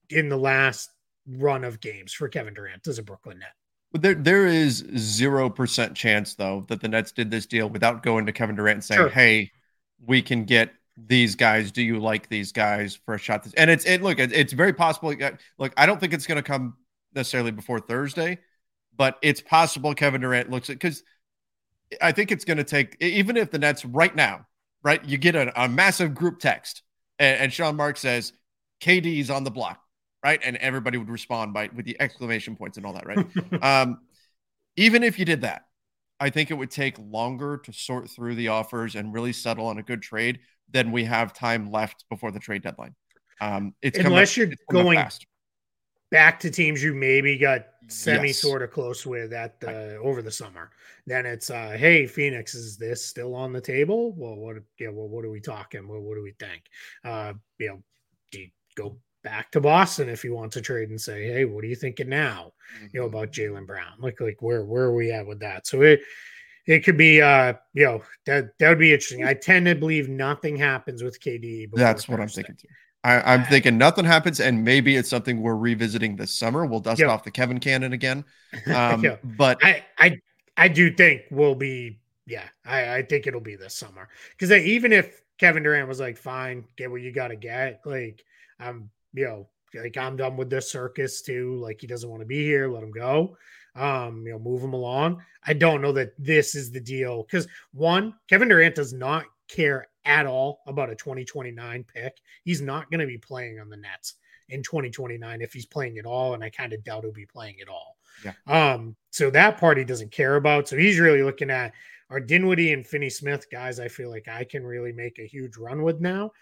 in the last run of games for Kevin Durant as a Brooklyn net. But there, there is zero percent chance though that the Nets did this deal without going to Kevin Durant and saying, sure. "Hey, we can get these guys. Do you like these guys for a shot?" And it's it. Look, it's very possible. Look, I don't think it's going to come necessarily before Thursday, but it's possible Kevin Durant looks at because I think it's going to take even if the Nets right now right? You get a, a massive group text, and, and Sean Marks says, KD's on the block, right? And everybody would respond by with the exclamation points and all that, right? um, even if you did that, I think it would take longer to sort through the offers and really settle on a good trade than we have time left before the trade deadline. Um, it's unless up, you're going fast back to teams you maybe got semi yes. sort of close with at the over the summer. Then it's uh hey Phoenix, is this still on the table? Well, what yeah, well, what are we talking? Well, what do we think? Uh, you know, do you go back to Boston if you want to trade and say, hey, what are you thinking now? Mm-hmm. You know, mm-hmm. about Jaylen Brown. Like like where where are we at with that? So it it could be uh you know that that would be interesting. I tend to believe nothing happens with KD. That's what Thursday. I'm thinking too. I, am thinking nothing happens, and maybe it's something we're revisiting this summer. We'll dust yep. off the Kevin cannon again. Um, yeah. But I, I, I do think we'll be. Yeah, I, I think it'll be this summer because even if Kevin Durant was like, "Fine, get what you got to get." Like, I'm, you know, like I'm done with this circus too. Like he doesn't want to be here. Let him go. Um, you know, move him along. I don't know that this is the deal because one, Kevin Durant does not care at all about a 2029 pick. He's not going to be playing on the Nets in 2029 if he's playing at all, and I kind of doubt he'll be playing at all. Yeah. Um, so that part he doesn't care about. So he's really looking at our Dinwiddie and Finney Smith guys. I feel like I can really make a huge run with now.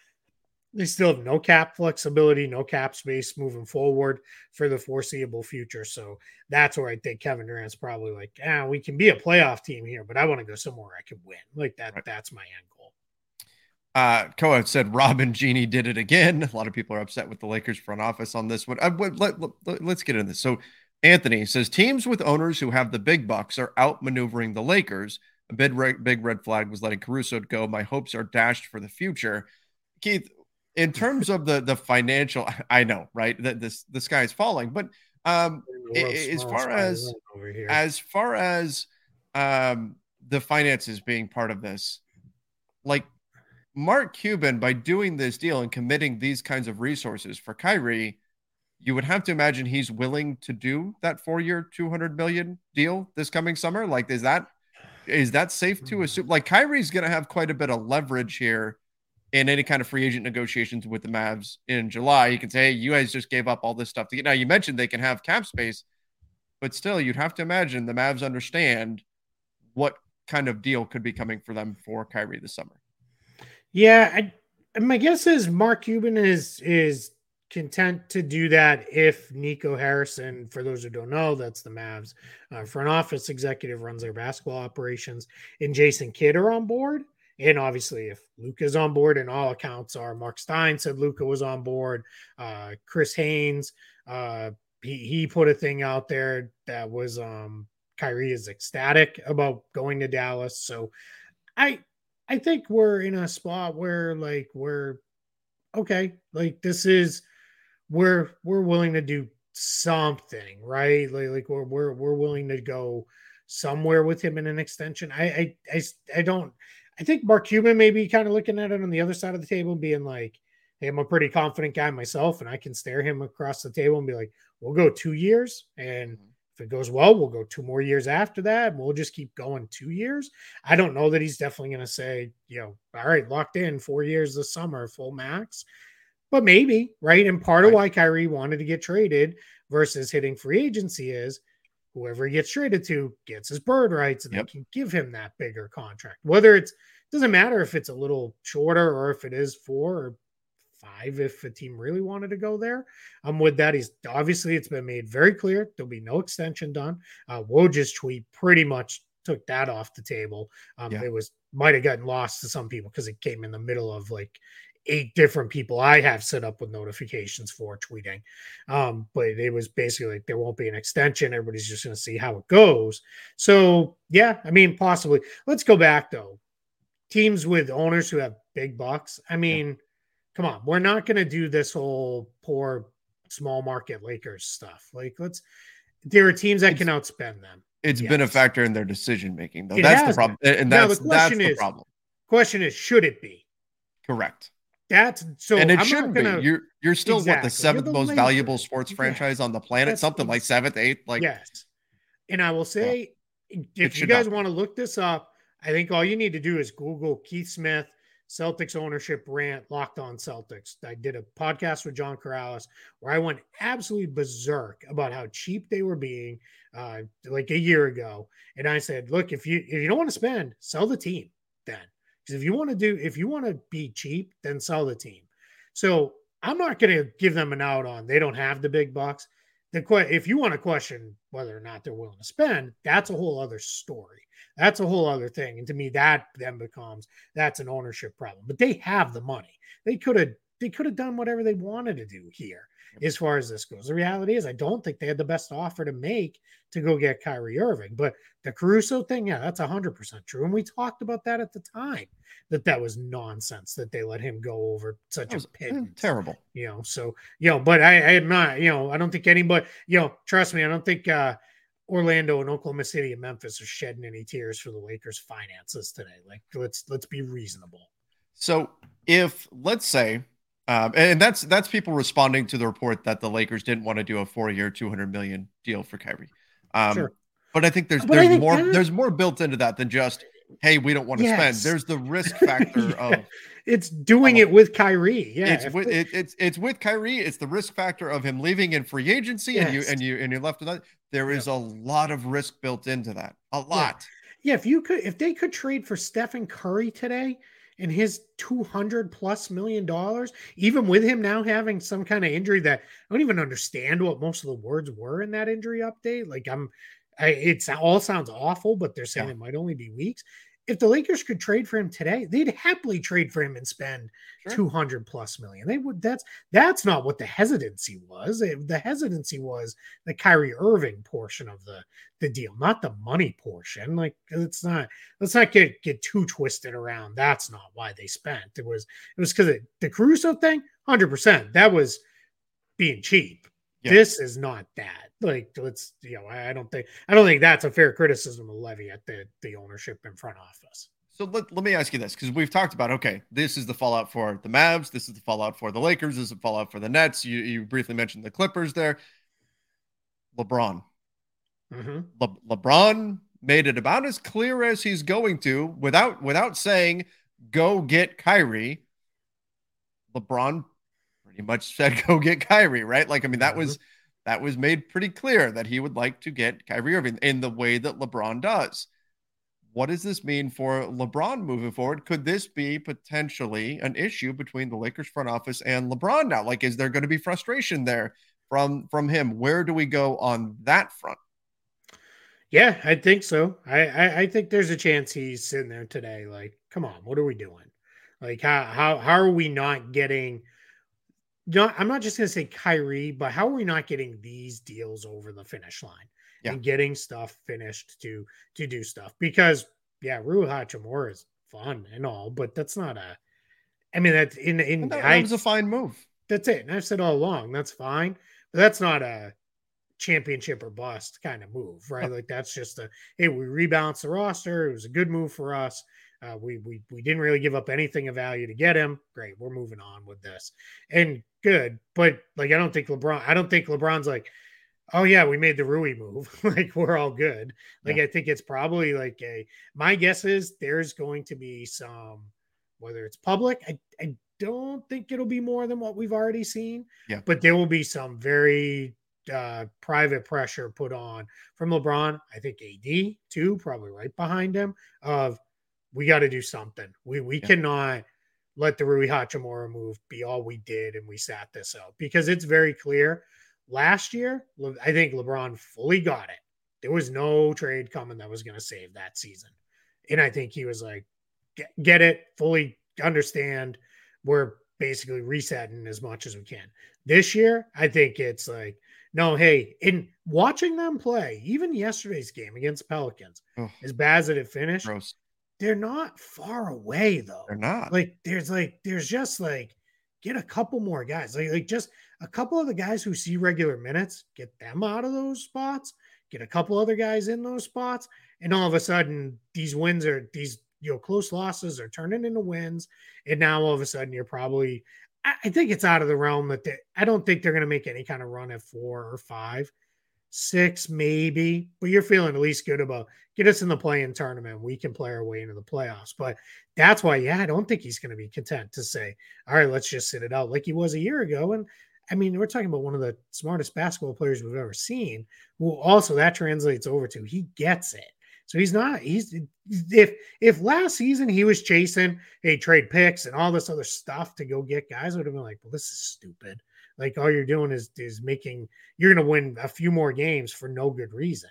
They still have no cap flexibility, no cap space moving forward for the foreseeable future. So that's where I think Kevin Durant's probably like, yeah, we can be a playoff team here, but I want to go somewhere I can win. Like that, Right. that's my end goal. Uh, Koa said Robin Genie did it again. A lot of people are upset with the Lakers front office on this one. Uh, let, let, let, let's get into this. So, Anthony says teams with owners who have the big bucks are outmaneuvering the Lakers. A big red, big red flag was letting Caruso go. My hopes are dashed for the future. Keith, in terms of the the financial, I know, right? That this the sky is falling, but um, as far as- violin over here. as far as um the finances being part of this like mark cuban by doing this deal and committing these kinds of resources for kyrie you would have to imagine he's willing to do that four year 200 million deal this coming summer like is that is that safe to mm-hmm. assume like kyrie's going to have quite a bit of leverage here in any kind of free agent negotiations with the Mavs in July, you can say, hey, you guys just gave up all this stuff to get. Now, you mentioned they can have cap space, but still, you'd have to imagine the Mavs understand what kind of deal could be coming for them for Kyrie this summer. Yeah, I, my guess is Mark Cuban is is content to do that if Nico Harrison, for those who don't know, that's the Mavs uh, front office executive runs their basketball operations, and Jason Kidd are on board. And obviously, if Luka's on board, and all accounts are, Mark Stein said Luca was on board. Uh, Chris Haynes, uh, he he put a thing out there that was um, Kyrie is ecstatic about going to Dallas. So, I I think we're in a spot where like we're okay, like this is we're we're willing to do something, right? Like, like we're we're we're willing to go somewhere with him in an extension. I I I, I don't I think Mark Cuban may be kind of looking at it on the other side of the table being like, hey, I'm a pretty confident guy myself, and I can stare him across the table and be like, we'll go two years and mm-hmm. If it goes well, we'll go two more years after that. And we'll just keep going two years. I don't know that he's definitely going to say, you know, all right, locked in four years this summer, full max. But maybe, right? And part of Right. why Kyrie wanted to get traded versus hitting free agency is whoever he gets traded to gets his bird rights and Yep. they can give him that bigger contract. Whether it's doesn't matter if it's a little shorter or if it is four or five if a team really wanted to go there. I'm with that. He's obviously it's been made very clear there'll be no extension done. Uh, Woj's tweet pretty much took that off the table. Um, Yeah. It was might have gotten lost to some people because it came in the middle of like eight different people I have set up with notifications for tweeting. Um, but it was basically like there won't be an extension. Everybody's just going to see how it goes. So yeah, I mean, possibly. Let's go back though. Teams with owners who have big bucks. I mean, come on, we're not going to do this whole poor small market Lakers stuff. Like, let's. There are teams that It's- can outspend them. It's been a factor in their decision making, though. It that's the problem, and Now, the that's that's question the is- problem. Question is, should it be? Correct. That's so. and it I'm shouldn't gonna, be. You're you're still what the seventh the most valuable Lakers. sports Yeah. franchise on the planet, That's something like seventh, eighth. Like yes. And I will say, if you guys want to look this up, I think all you need to do is Google Keith Smith, Celtics ownership rant, locked on Celtics. I did a podcast with John Karalis where I went absolutely berserk about how cheap they were being uh, like a year ago. And I said, look, if you if you don't want to spend, sell the team then. Because if you want to do, if you want to be cheap, then sell the team. So I'm not going to give them an out on they don't have the big bucks. The if you want to question whether or not they're willing to spend, that's a whole other story. That's a whole other thing. And to me, that then becomes that's an ownership problem. But they have the money. They could have they could have done whatever they wanted to do here as far as this goes. The reality is I don't think they had the best offer to make to go get Kyrie Irving. But the Caruso thing, yeah, that's 100% true. And we talked about that at the time that that was nonsense that they let him go over such was a pittance terrible. you know so you know but i i am not you know i don't think anybody you know trust me i don't think uh orlando and oklahoma city and memphis are shedding any tears for the lakers finances today like let's let's be reasonable So if let's say, um, and that's that's people responding to the report that the Lakers didn't want to do a four-year, two hundred million deal for Kyrie. Um, sure. But I think there's but there's think, more there's more built into that than just hey we don't want to yes. spend. There's the risk factor yeah. of it's doing it with Kyrie. Yeah, it's with it, it's it's with Kyrie. It's the risk factor of him leaving in free agency, yes. and you and you and you're left with that. There is a lot of risk built into that. A lot. Yeah. yeah, if you could, if they could trade for Stephen Curry today, and his 200 plus million dollars, even with him now having some kind of injury that I don't even understand what most of the words were in that injury update. Like I'm, I, it's all sounds awful, but they're saying yeah. it might only be weeks if the Lakers could trade for him today, they'd happily trade for him and spend sure. 200 plus million. They would that's that's not what the hesitancy was. The hesitancy was the Kyrie Irving portion of the the deal, not the money portion. Like it's not let's not get get too twisted around. That's not why they spent. It was it was because the Caruso thing, 100%. That was being cheap. Yeah. This is not that like let's you know I don't think I don't think that's a fair criticism of Levy at the the ownership in front office. So let, let me ask you this because we've talked about okay, this is the fallout for the Mavs, this is the fallout for the Lakers, this is the fallout for the Nets. You you briefly mentioned the Clippers there. LeBron. Mm-hmm. Le- LeBron made it about as clear as he's going to without without saying go get Kyrie. LeBron pretty much said go get Kyrie, right? Like I mean that mm-hmm. was that was made pretty clear that he would like to get Kyrie Irving in the way that LeBron does. What does this mean for LeBron moving forward? Could this be potentially an issue between the Lakers front office and LeBron now? Like, is there going to be frustration there from from him? Where do we go on that front? Yeah, I think so. I, I, I think there's a chance he's sitting there today. Like, come on, what are we doing? Like, how how how are we not getting? Not, I'm not just going to say Kyrie, but how are we not getting these deals over the finish line yeah. and getting stuff finished to to do stuff? Because yeah, Rui Hachimura is fun and all, but that's not a. I mean, that's in in that, was a fine move. That's it. And I've said all along that's fine, but that's not a championship or bust kind of move, right? like that's just a hey, we rebalance the roster. It was a good move for us. Uh, we we we didn't really give up anything of value to get him. Great, we're moving on with this, and good. But like, I don't think LeBron. I don't think LeBron's like, oh yeah, we made the Rui move. like we're all good. Like yeah. I think it's probably like a. My guess is there's going to be some, whether it's public. I I don't think it'll be more than what we've already seen. Yeah. But there will be some very uh, private pressure put on from LeBron. I think AD too, probably right behind him. Of we got to do something. We we yeah. cannot let the Rui Hachimura move be all we did and we sat this out because it's very clear. Last year, I think LeBron fully got it. There was no trade coming that was going to save that season. And I think he was like, get, get it, fully understand. We're basically resetting as much as we can. This year, I think it's like, no, hey, in watching them play, even yesterday's game against Pelicans, oh, as bad as it finished, gross they're not far away though. They're not. Like there's like there's just like get a couple more guys. Like, like just a couple of the guys who see regular minutes, get them out of those spots, get a couple other guys in those spots, and all of a sudden these wins are these you know close losses are turning into wins, and now all of a sudden you're probably I, think it's out of the realm that they, I don't think they're going to make any kind of run at four or five six, maybe, but you're feeling at least good about get us in the play-in tournament. We can play our way into the playoffs. But that's why, yeah, I don't think he's going to be content to say, all right, let's just sit it out like he was a year ago. And I mean, we're talking about one of the smartest basketball players we've ever seen, who also that translates over to he gets it. So he's not, he's if if last season he was chasing a hey, trade picks and all this other stuff to go get guys, would have been like, well, this is stupid. Like all you're doing is is making you're going to win a few more games for no good reason.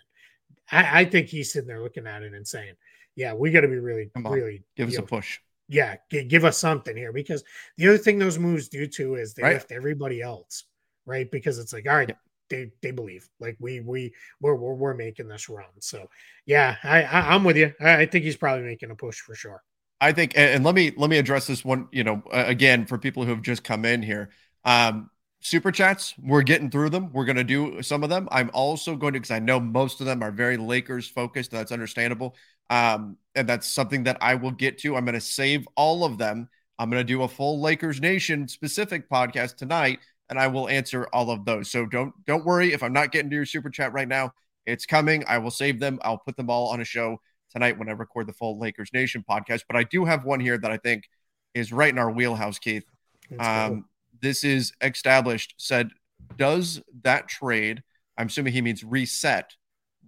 I, I, think he's sitting there looking at it and saying, "Yeah, we got to be really, really give us know, a push." Yeah, g- give us something here because the other thing those moves do too is they right. lift everybody else, right? Because it's like, all right, yeah. they they believe like we we we're, we're we're making this run. So yeah, I, I am with you. I, I think he's probably making a push for sure. I think, and let me let me address this one. You know, again for people who have just come in here. Um, super chats. We're getting through them. We're going to do some of them. I'm also going to, because I know most of them are very Lakers focused. That's understandable. Um, and that's something that I will get to. I'm going to save all of them I'm going to do a full Lakers Nation specific podcast tonight and I will answer all of those. So don't don't worry if I'm not getting to your super chat right now. It's coming. I will save them. I'll put them all on a show tonight when I record the full Lakers Nation podcast. But I do have one here that I think is right in our wheelhouse, Keith. Um. This is established. Said, does that trade? I'm assuming he means reset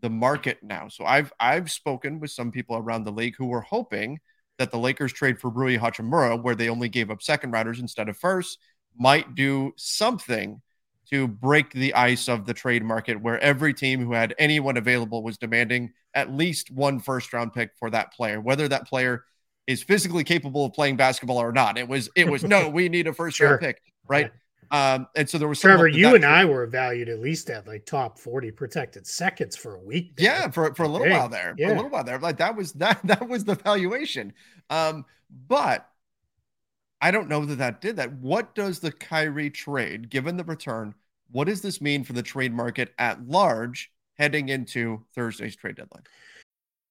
the market now. So I've I've spoken with some people around the league who were hoping that the Lakers trade for Rui Hachimura, where they only gave up second rounders instead of first, might do something to break the ice of the trade market where every team who had anyone available was demanding at least one first round pick for that player, whether that player is physically capable of playing basketball or not. It was it was no, we need a first sure. round pick, right? Um, and so there was Trevor, you and I were valued at least at like top 40 protected seconds for a week. There. Yeah, for, for a little while there. Yeah. For a little while there. Like that was that that was the valuation. Um, but I don't know that that did that. What does the Kyrie trade, given the return, what does this mean for the trade market at large heading into Thursday's trade deadline?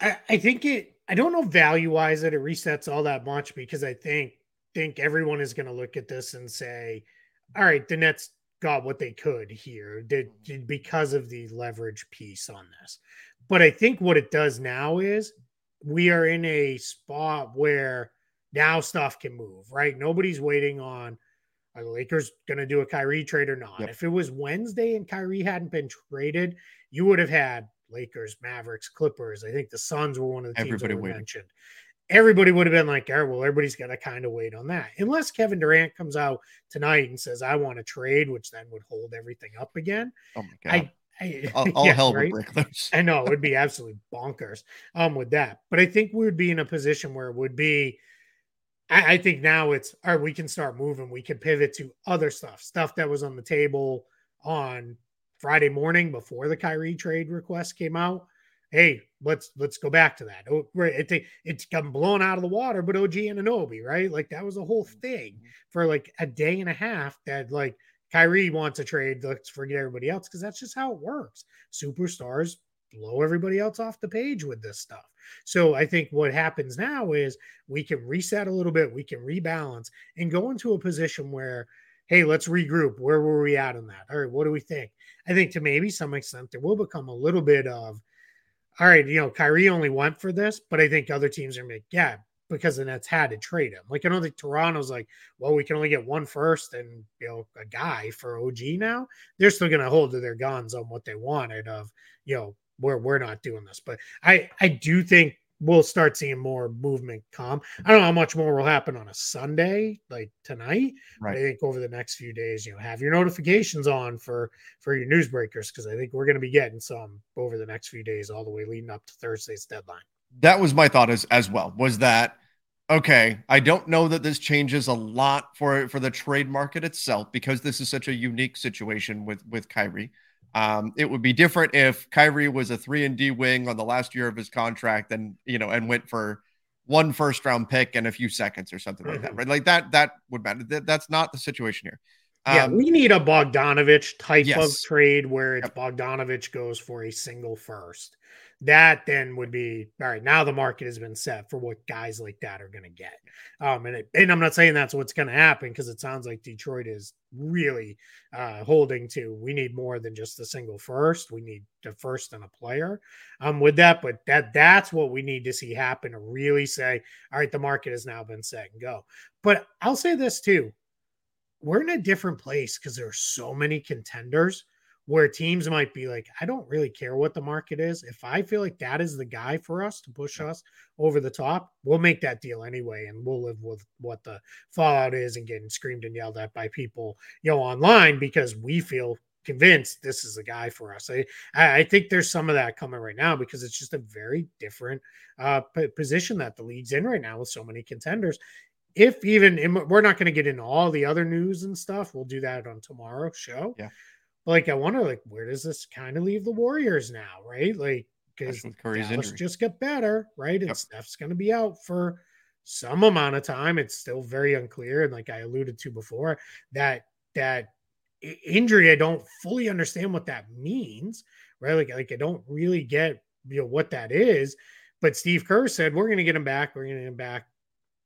I, I think it. I don't know value wise that it resets all that much because I think think everyone is going to look at this and say, "All right, the Nets got what they could here did, because of the leverage piece on this." But I think what it does now is we are in a spot where now stuff can move, right? Nobody's waiting on are the Lakers going to do a Kyrie trade or not? Yep. If it was Wednesday and Kyrie hadn't been traded, you would have had Lakers, Mavericks, Clippers. I think the Suns were one of the teams Everybody that were mentioned. Everybody would have been like, "All right, well, everybody's got to kind of wait on that." Unless Kevin Durant comes out tonight and says, "I want to trade," which then would hold everything up again. Oh my god! I, I, all, all yeah, hell right? would break loose. I know it would be absolutely bonkers um, with that. But I think we would be in a position where it would be. I, I think now it's all right. We can start moving. We can pivot to other stuff, stuff that was on the table on Friday morning before the Kyrie trade request came out. Hey, let's let's go back to that. Oh, it, it, it's come blown out of the water, but OG Anunoby, right? Like that was a whole thing mm-hmm. for like a day and a half that like Kyrie wants a trade. Let's forget everybody else because that's just how it works. Superstars blow everybody else off the page with this stuff. So I think what happens now is we can reset a little bit, we can rebalance and go into a position where hey, let's regroup. Where were we at on that? All right, what do we think? I think to maybe some extent there will become a little bit of, all right, you know, Kyrie only went for this, but I think other teams are like, yeah, because the Nets had to trade him. Like I don't think Toronto's like, well, we can only get one first and you know a guy for OG now. They're still going to hold to their guns on what they wanted of you know where we're not doing this. But I I do think we'll start seeing more movement come. I don't know how much more will happen on a Sunday like tonight. Right. I think over the next few days, you know, have your notifications on for for your newsbreakers because I think we're going to be getting some over the next few days, all the way leading up to Thursday's deadline. That was my thought as as well. Was that okay? I don't know that this changes a lot for for the trade market itself because this is such a unique situation with with Kyrie. Um, it would be different if Kyrie was a three and D wing on the last year of his contract, and you know, and went for one first round pick and a few seconds or something like that, mm-hmm. right? Like that, that would matter. That, that's not the situation here. Um, yeah, we need a Bogdanovich type yes. of trade where it's yep. Bogdanovich goes for a single first that then would be all right. Now the market has been set for what guys like that are going to get. Um, and, it, and I'm not saying that's what's going to happen because it sounds like Detroit is really uh, holding to we need more than just a single first. We need the first and a player um, with that. But that that's what we need to see happen to really say, all right, the market has now been set and go. But I'll say this too. We're in a different place because there are so many contenders where teams might be like, I don't really care what the market is. If I feel like that is the guy for us to push us over the top, we'll make that deal anyway, and we'll live with what the fallout is and getting screamed and yelled at by people, you know, online because we feel convinced this is the guy for us. I I think there's some of that coming right now because it's just a very different uh, position that the league's in right now with so many contenders if even we're not going to get into all the other news and stuff, we'll do that on tomorrow's show. Yeah. Like I wonder, like, where does this kind of leave the Warriors now, right? Like, because Dallas injury. just get better, right? And Yep. Steph's going to be out for some amount of time. It's still very unclear, and like I alluded to before, that that injury, I don't fully understand what that means, right? Like, like I don't really get you know what that is. But Steve Kerr said we're going to get him back. We're going to get him back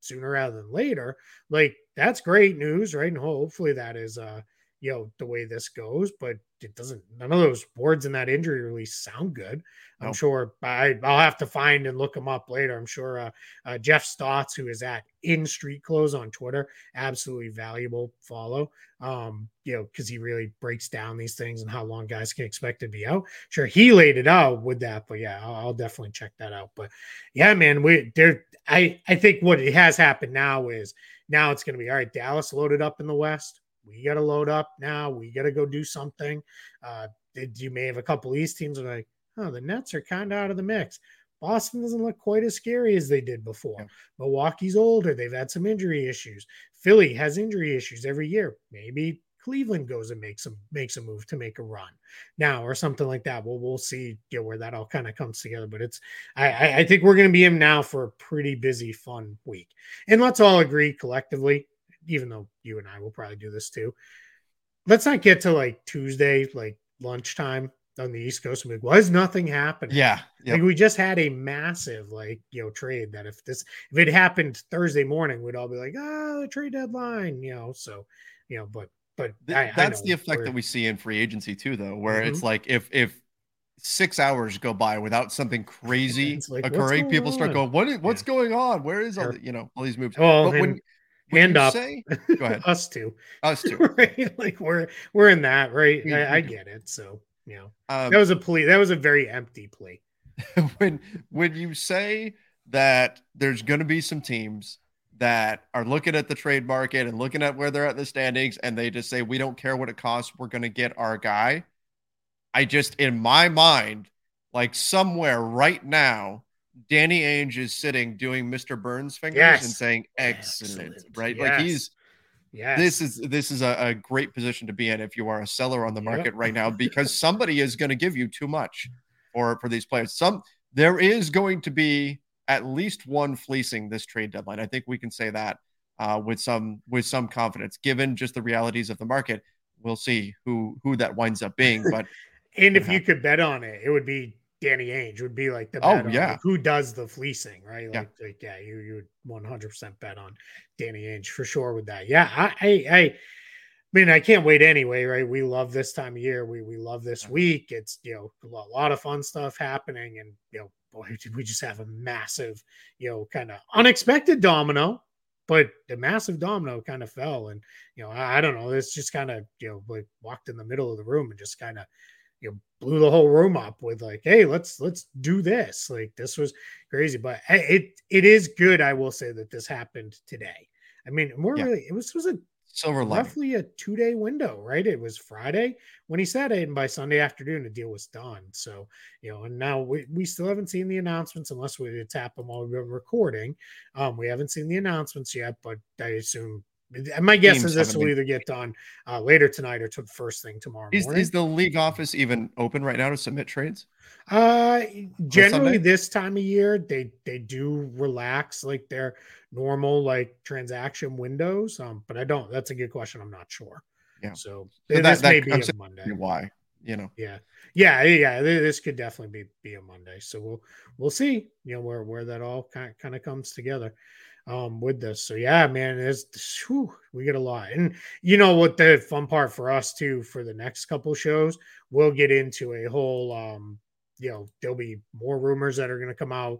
sooner rather than later. Like that's great news, right? And hopefully that is uh you know the way this goes, but it doesn't none of those words in that injury release sound good. I'm No. sure I, I'll have to find and look them up later. I'm sure uh, uh, Jeff Stotts, who is at In Street Clothes on Twitter, absolutely valuable follow. Um, you know, because he really breaks down these things and how long guys can expect to be out. Sure, he laid it out with that, but yeah, I'll, I'll definitely check that out. But yeah, man, we there. I I think what it has happened now is now it's going to be all right. Dallas loaded up in the West. We got to load up now. We got to go do something. Uh, you may have a couple East teams are like, oh, the Nets are kind of out of the mix. Boston doesn't look quite as scary as they did before. Yeah. Milwaukee's older. They've had some injury issues. Philly has injury issues every year. Maybe Cleveland goes and makes a makes a move to make a run now or something like that. Well, we'll see you know, where that all kind of comes together. But it's I, I, I think we're going to be in now for a pretty busy, fun week. And let's all agree collectively, even though you and I will probably do this too. Let's not get to like Tuesday, like lunchtime on the East Coast and like, why is nothing happening? Yeah. Yep. Like we just had a massive like you know trade that if this if it happened Thursday morning, we'd all be like, ah, the trade deadline, you know. So, you know, but but Th- I, I that's know the effect we're- that we see in free agency too, though, where it's Mhm. like if if six hours go by without something crazy like, occurring, people start going, "What is what's Yeah. going on? Where is all the, you know all these moves?" Well, but and when hand you up. say Go ahead. us too, us too, right? Like we're we're in that, right? We- I, I we do. get it. So you know, um, that was a plea. That was a very empty plea. when when you say that there's going to be some teams that are looking at the trade market and looking at where they're at in the standings and they just say we don't care what it costs we're going to get our guy i just in my mind like somewhere right now danny ainge is sitting doing mr burns fingers Yes. and saying excellent, Excellent. right like he's Yeah, this is this is a, a great position to be in if you are a seller on the Yep. market right now because somebody is going to give you too much for for these players some there is going to be at least one fleecing this trade deadline i think we can say that uh, with some with some confidence given just the realities of the market we'll see who who that winds up being but and if you could bet on it, it would be Danny Ainge. Would be like the Oh, on, yeah. like, who does the fleecing, right? Yeah. Like, like yeah, you you would one hundred percent bet on Danny Ainge for sure with that. Yeah, I, I I mean I can't wait anyway, right? We love this time of year. We we love this week. It's you know a lot, lot of fun stuff happening, and you know boy did we just have a massive you know kind of unexpected domino. But the massive domino kind of fell, and you know I, I don't know. It's just kind of you know like walked in the middle of the room and just kind of you know blew the whole room up with like hey let's let's do this. Like this was crazy but I- it it is good i will say that this happened today. I mean we're Yeah. really it was was a silver lining. roughly a two day window right? It was friday. When he said it and by sunday afternoon the deal was done. So you know and now we, we still haven't seen the announcements unless we tap them while we've been recording. Um we haven't seen the announcements yet but i assume my guess is this will been- either get done uh, later tonight or to the first thing tomorrow is, morning is the league office even open right now to submit trades Uh, generally this time of year, they they do relax like their normal like transaction windows. Um, but I don't. That's a good question. I'm not sure. Yeah. So, So this that- that may be a Monday. why you know Yeah, yeah, yeah. This could definitely be be a Monday. So we'll we'll see. You know where where that all kind kind of comes together. Um, with this, so yeah, man, it's whew, we get a lot, and you know what the fun part for us too for the next couple shows, we'll get into a whole um, you know, there'll be more rumors that are going to come out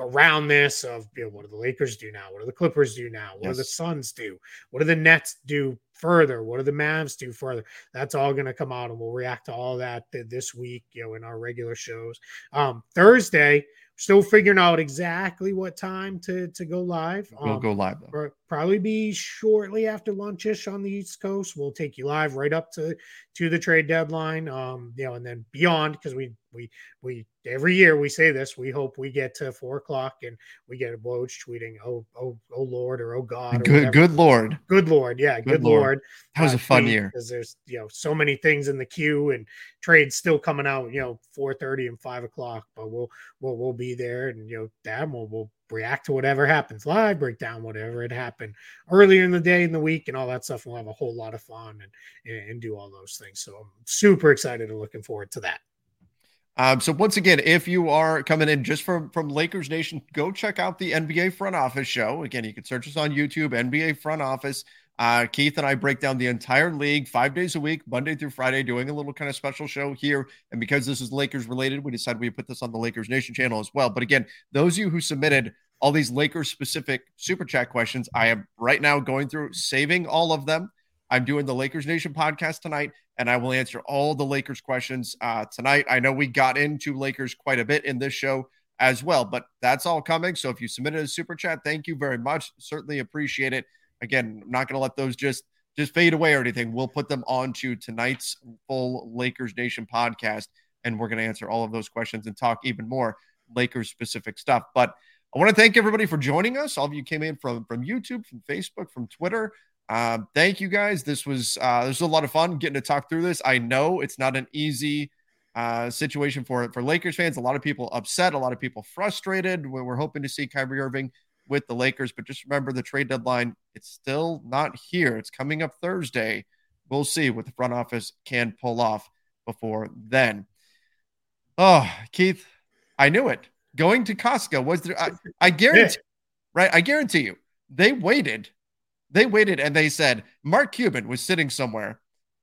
around this of you know, what do the Lakers do now? What do the Clippers do now? What do the Suns do? What do the Nets do further? What do the Mavs do further? That's all going to come out, and we'll react to all that this week, you know, in our regular shows. Um, Thursday, still figuring out exactly what time to to go live. we'll Um, go live though probably be shortly after lunchish on the East Coast. We'll take you live right up to to the trade deadline, um, you know, and then beyond because we we we every year we say this. We hope we get to four o'clock and we get a Woj tweeting, "Oh oh oh Lord" or "Oh God." Or Good, whatever. good lord. good Lord, yeah, good, Lord. Lord. That was uh, a fun year. because there's you know so many things in the queue and trades still coming out. You know, four thirty and five o'clock, but we'll we'll we'll be there and you know, damn, we'll we'll react to whatever happens live, break down whatever had happened earlier in the day in the week and all that stuff. We'll have a whole lot of fun and and do all those things. So I'm super excited and looking forward to that. Um, so once again, if you are coming in just from from Lakers Nation, go check out the NBA Front Office show. Again, you can search us on YouTube, NBA Front Office. Uh, Keith and I break down the entire league five days a week, Monday through Friday, doing a little kind of special show here. And because this is Lakers related, we decided we put this on the Lakers Nation channel as well. But again, those of you who submitted all these Lakers specific super chat questions, I am right now going through saving all of them. I'm doing the Lakers Nation podcast tonight, and I will answer all the Lakers questions uh, tonight. I know we got into Lakers quite a bit in this show as well, but that's all coming. So if you submitted a super chat, thank you very much. Certainly appreciate it. Again, I'm not going to let those just just fade away or anything. We'll put them onto tonight's full Lakers Nation podcast, and we're going to answer all of those questions and talk even more Lakers specific stuff. But I want to thank everybody for joining us. All of you came in from from YouTube, from Facebook, from Twitter. Um, thank you guys. This was uh, this was a lot of fun getting to talk through this. I know it's not an easy uh, situation for for Lakers fans. A lot of people upset, a lot of people frustrated. We're, we're hoping to see Kyrie Irving with the Lakers, but just remember the trade deadline. It's still not here. It's coming up Thursday. We'll see what the front office can pull off before then. Oh, Keith, I knew it. Going to Costco was there. I, I guarantee, right? I guarantee you, they waited. They waited and they said Mark Cuban was sitting somewhere,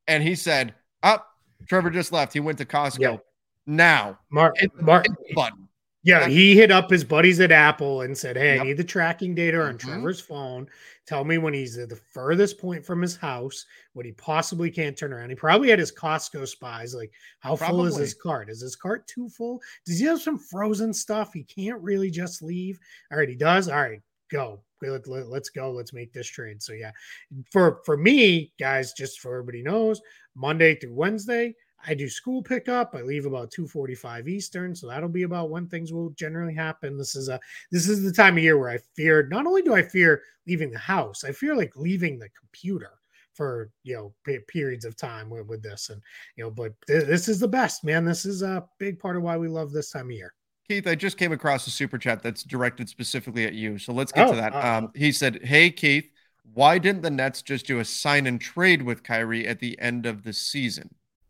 and he said, "Up, Trevor just left. He went to Costco. Now, Mark, Mark, button." Yeah, he hit up his buddies at Apple and said, Hey, Yep. I need the tracking data on Mhm. Trevor's phone. Tell me when he's at the furthest point from his house, what he possibly can't turn around. He probably had his Costco spies. Like, how full is his cart? Is his cart too full? Does he have some frozen stuff? He can't really just leave. All right, he does. All right, go. Let, let, let's go. Let's make this trade. So yeah, for for me, guys, just for everybody knows, Monday through Wednesday, I do school pickup. I leave about 2:45 Eastern, so that'll be about when things will generally happen. This is a this is the time of year where I fear not only do I fear leaving the house, I fear like leaving the computer for you know pe- periods of time with, with this and you know but th- this is the best man this is a big part of why we love this time of year Keith, I just came across a super chat that's directed specifically at you. So let's get Oh, to that. uh-oh. Um, he said, Hey, Keith, why didn't the Nets just do a sign and trade with Kyrie at the end of the season?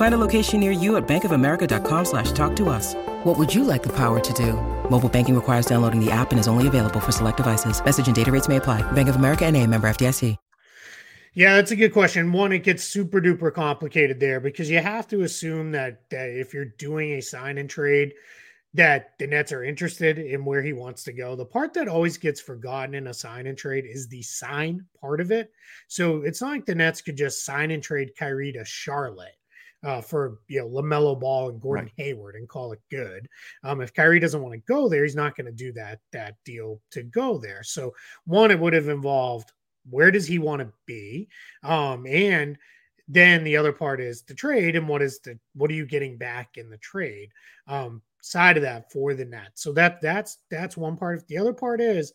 Find a location near you at bankofamerica.com slash talk to us. What would you like the power to do? Mobile banking requires downloading the app and is only available for select devices. Message and data rates may apply. Bank of America and a member FDIC. Yeah, that's a good question. One, it gets super duper complicated there because you have to assume that, that if you're doing a sign and trade, that the Nets are interested in where he wants to go. The part that always gets forgotten in a sign and trade is the sign part of it. So it's not like the Nets could just sign and trade Kyrie to Charlotte. Uh, for you know LaMelo Ball and Gordon Hayward and call it good. Um, if Kyrie doesn't want to go there, he's not going to do that that deal to go there. So one, it would have involved where does he want to be, um, and then the other part is the trade and what is the what are you getting back in the trade um, side of that for the net. So that that's that's one part. The other part is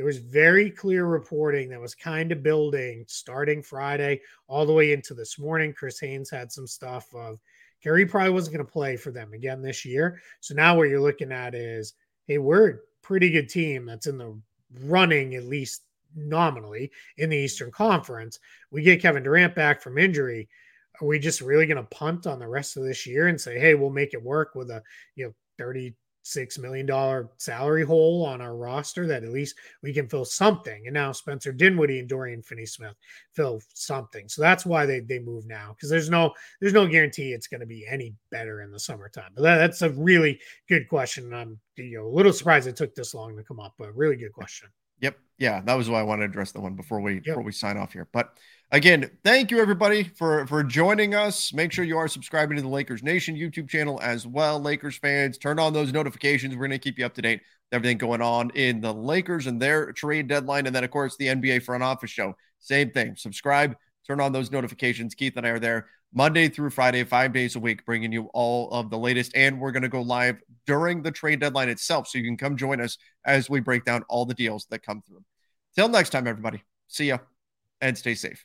there was very clear reporting that was kind of building starting Friday all the way into this morning. Chris Haynes had some stuff of Kyrie probably wasn't going to play for them again this year. So now what you're looking at is, hey, we're a pretty good team that's in the running at least nominally in the Eastern Conference. We get Kevin Durant back from injury. Are we just really going to punt on the rest of this year and say, hey, we'll make it work with a you know six million dollar salary hole on our roster that at least we can fill something. And now Spencer Dinwiddie and Dorian Finney-Smith fill something. So that's why they they move now because there's no there's no guarantee it's going to be any better in the summertime. But that, that's a really good question. I'm you know a little surprised it took this long to come up, but really good question. Yep. Yeah, that was why I wanted to address the one before we yep. before we sign off here. But again, thank you everybody for for joining us. Make sure you are subscribing to the Lakers Nation YouTube channel as well, Lakers fans. Turn on those notifications. We're going to keep you up to date with everything going on in the Lakers and their trade deadline, and then of course the NBA front office show. Same thing. Subscribe. Turn on those notifications. Keith and I are there Monday through Friday, five days a week, bringing you all of the latest. And we're going to go live during the trade deadline itself. So you can come join us as we break down all the deals that come through. Till next time, everybody. See ya and stay safe.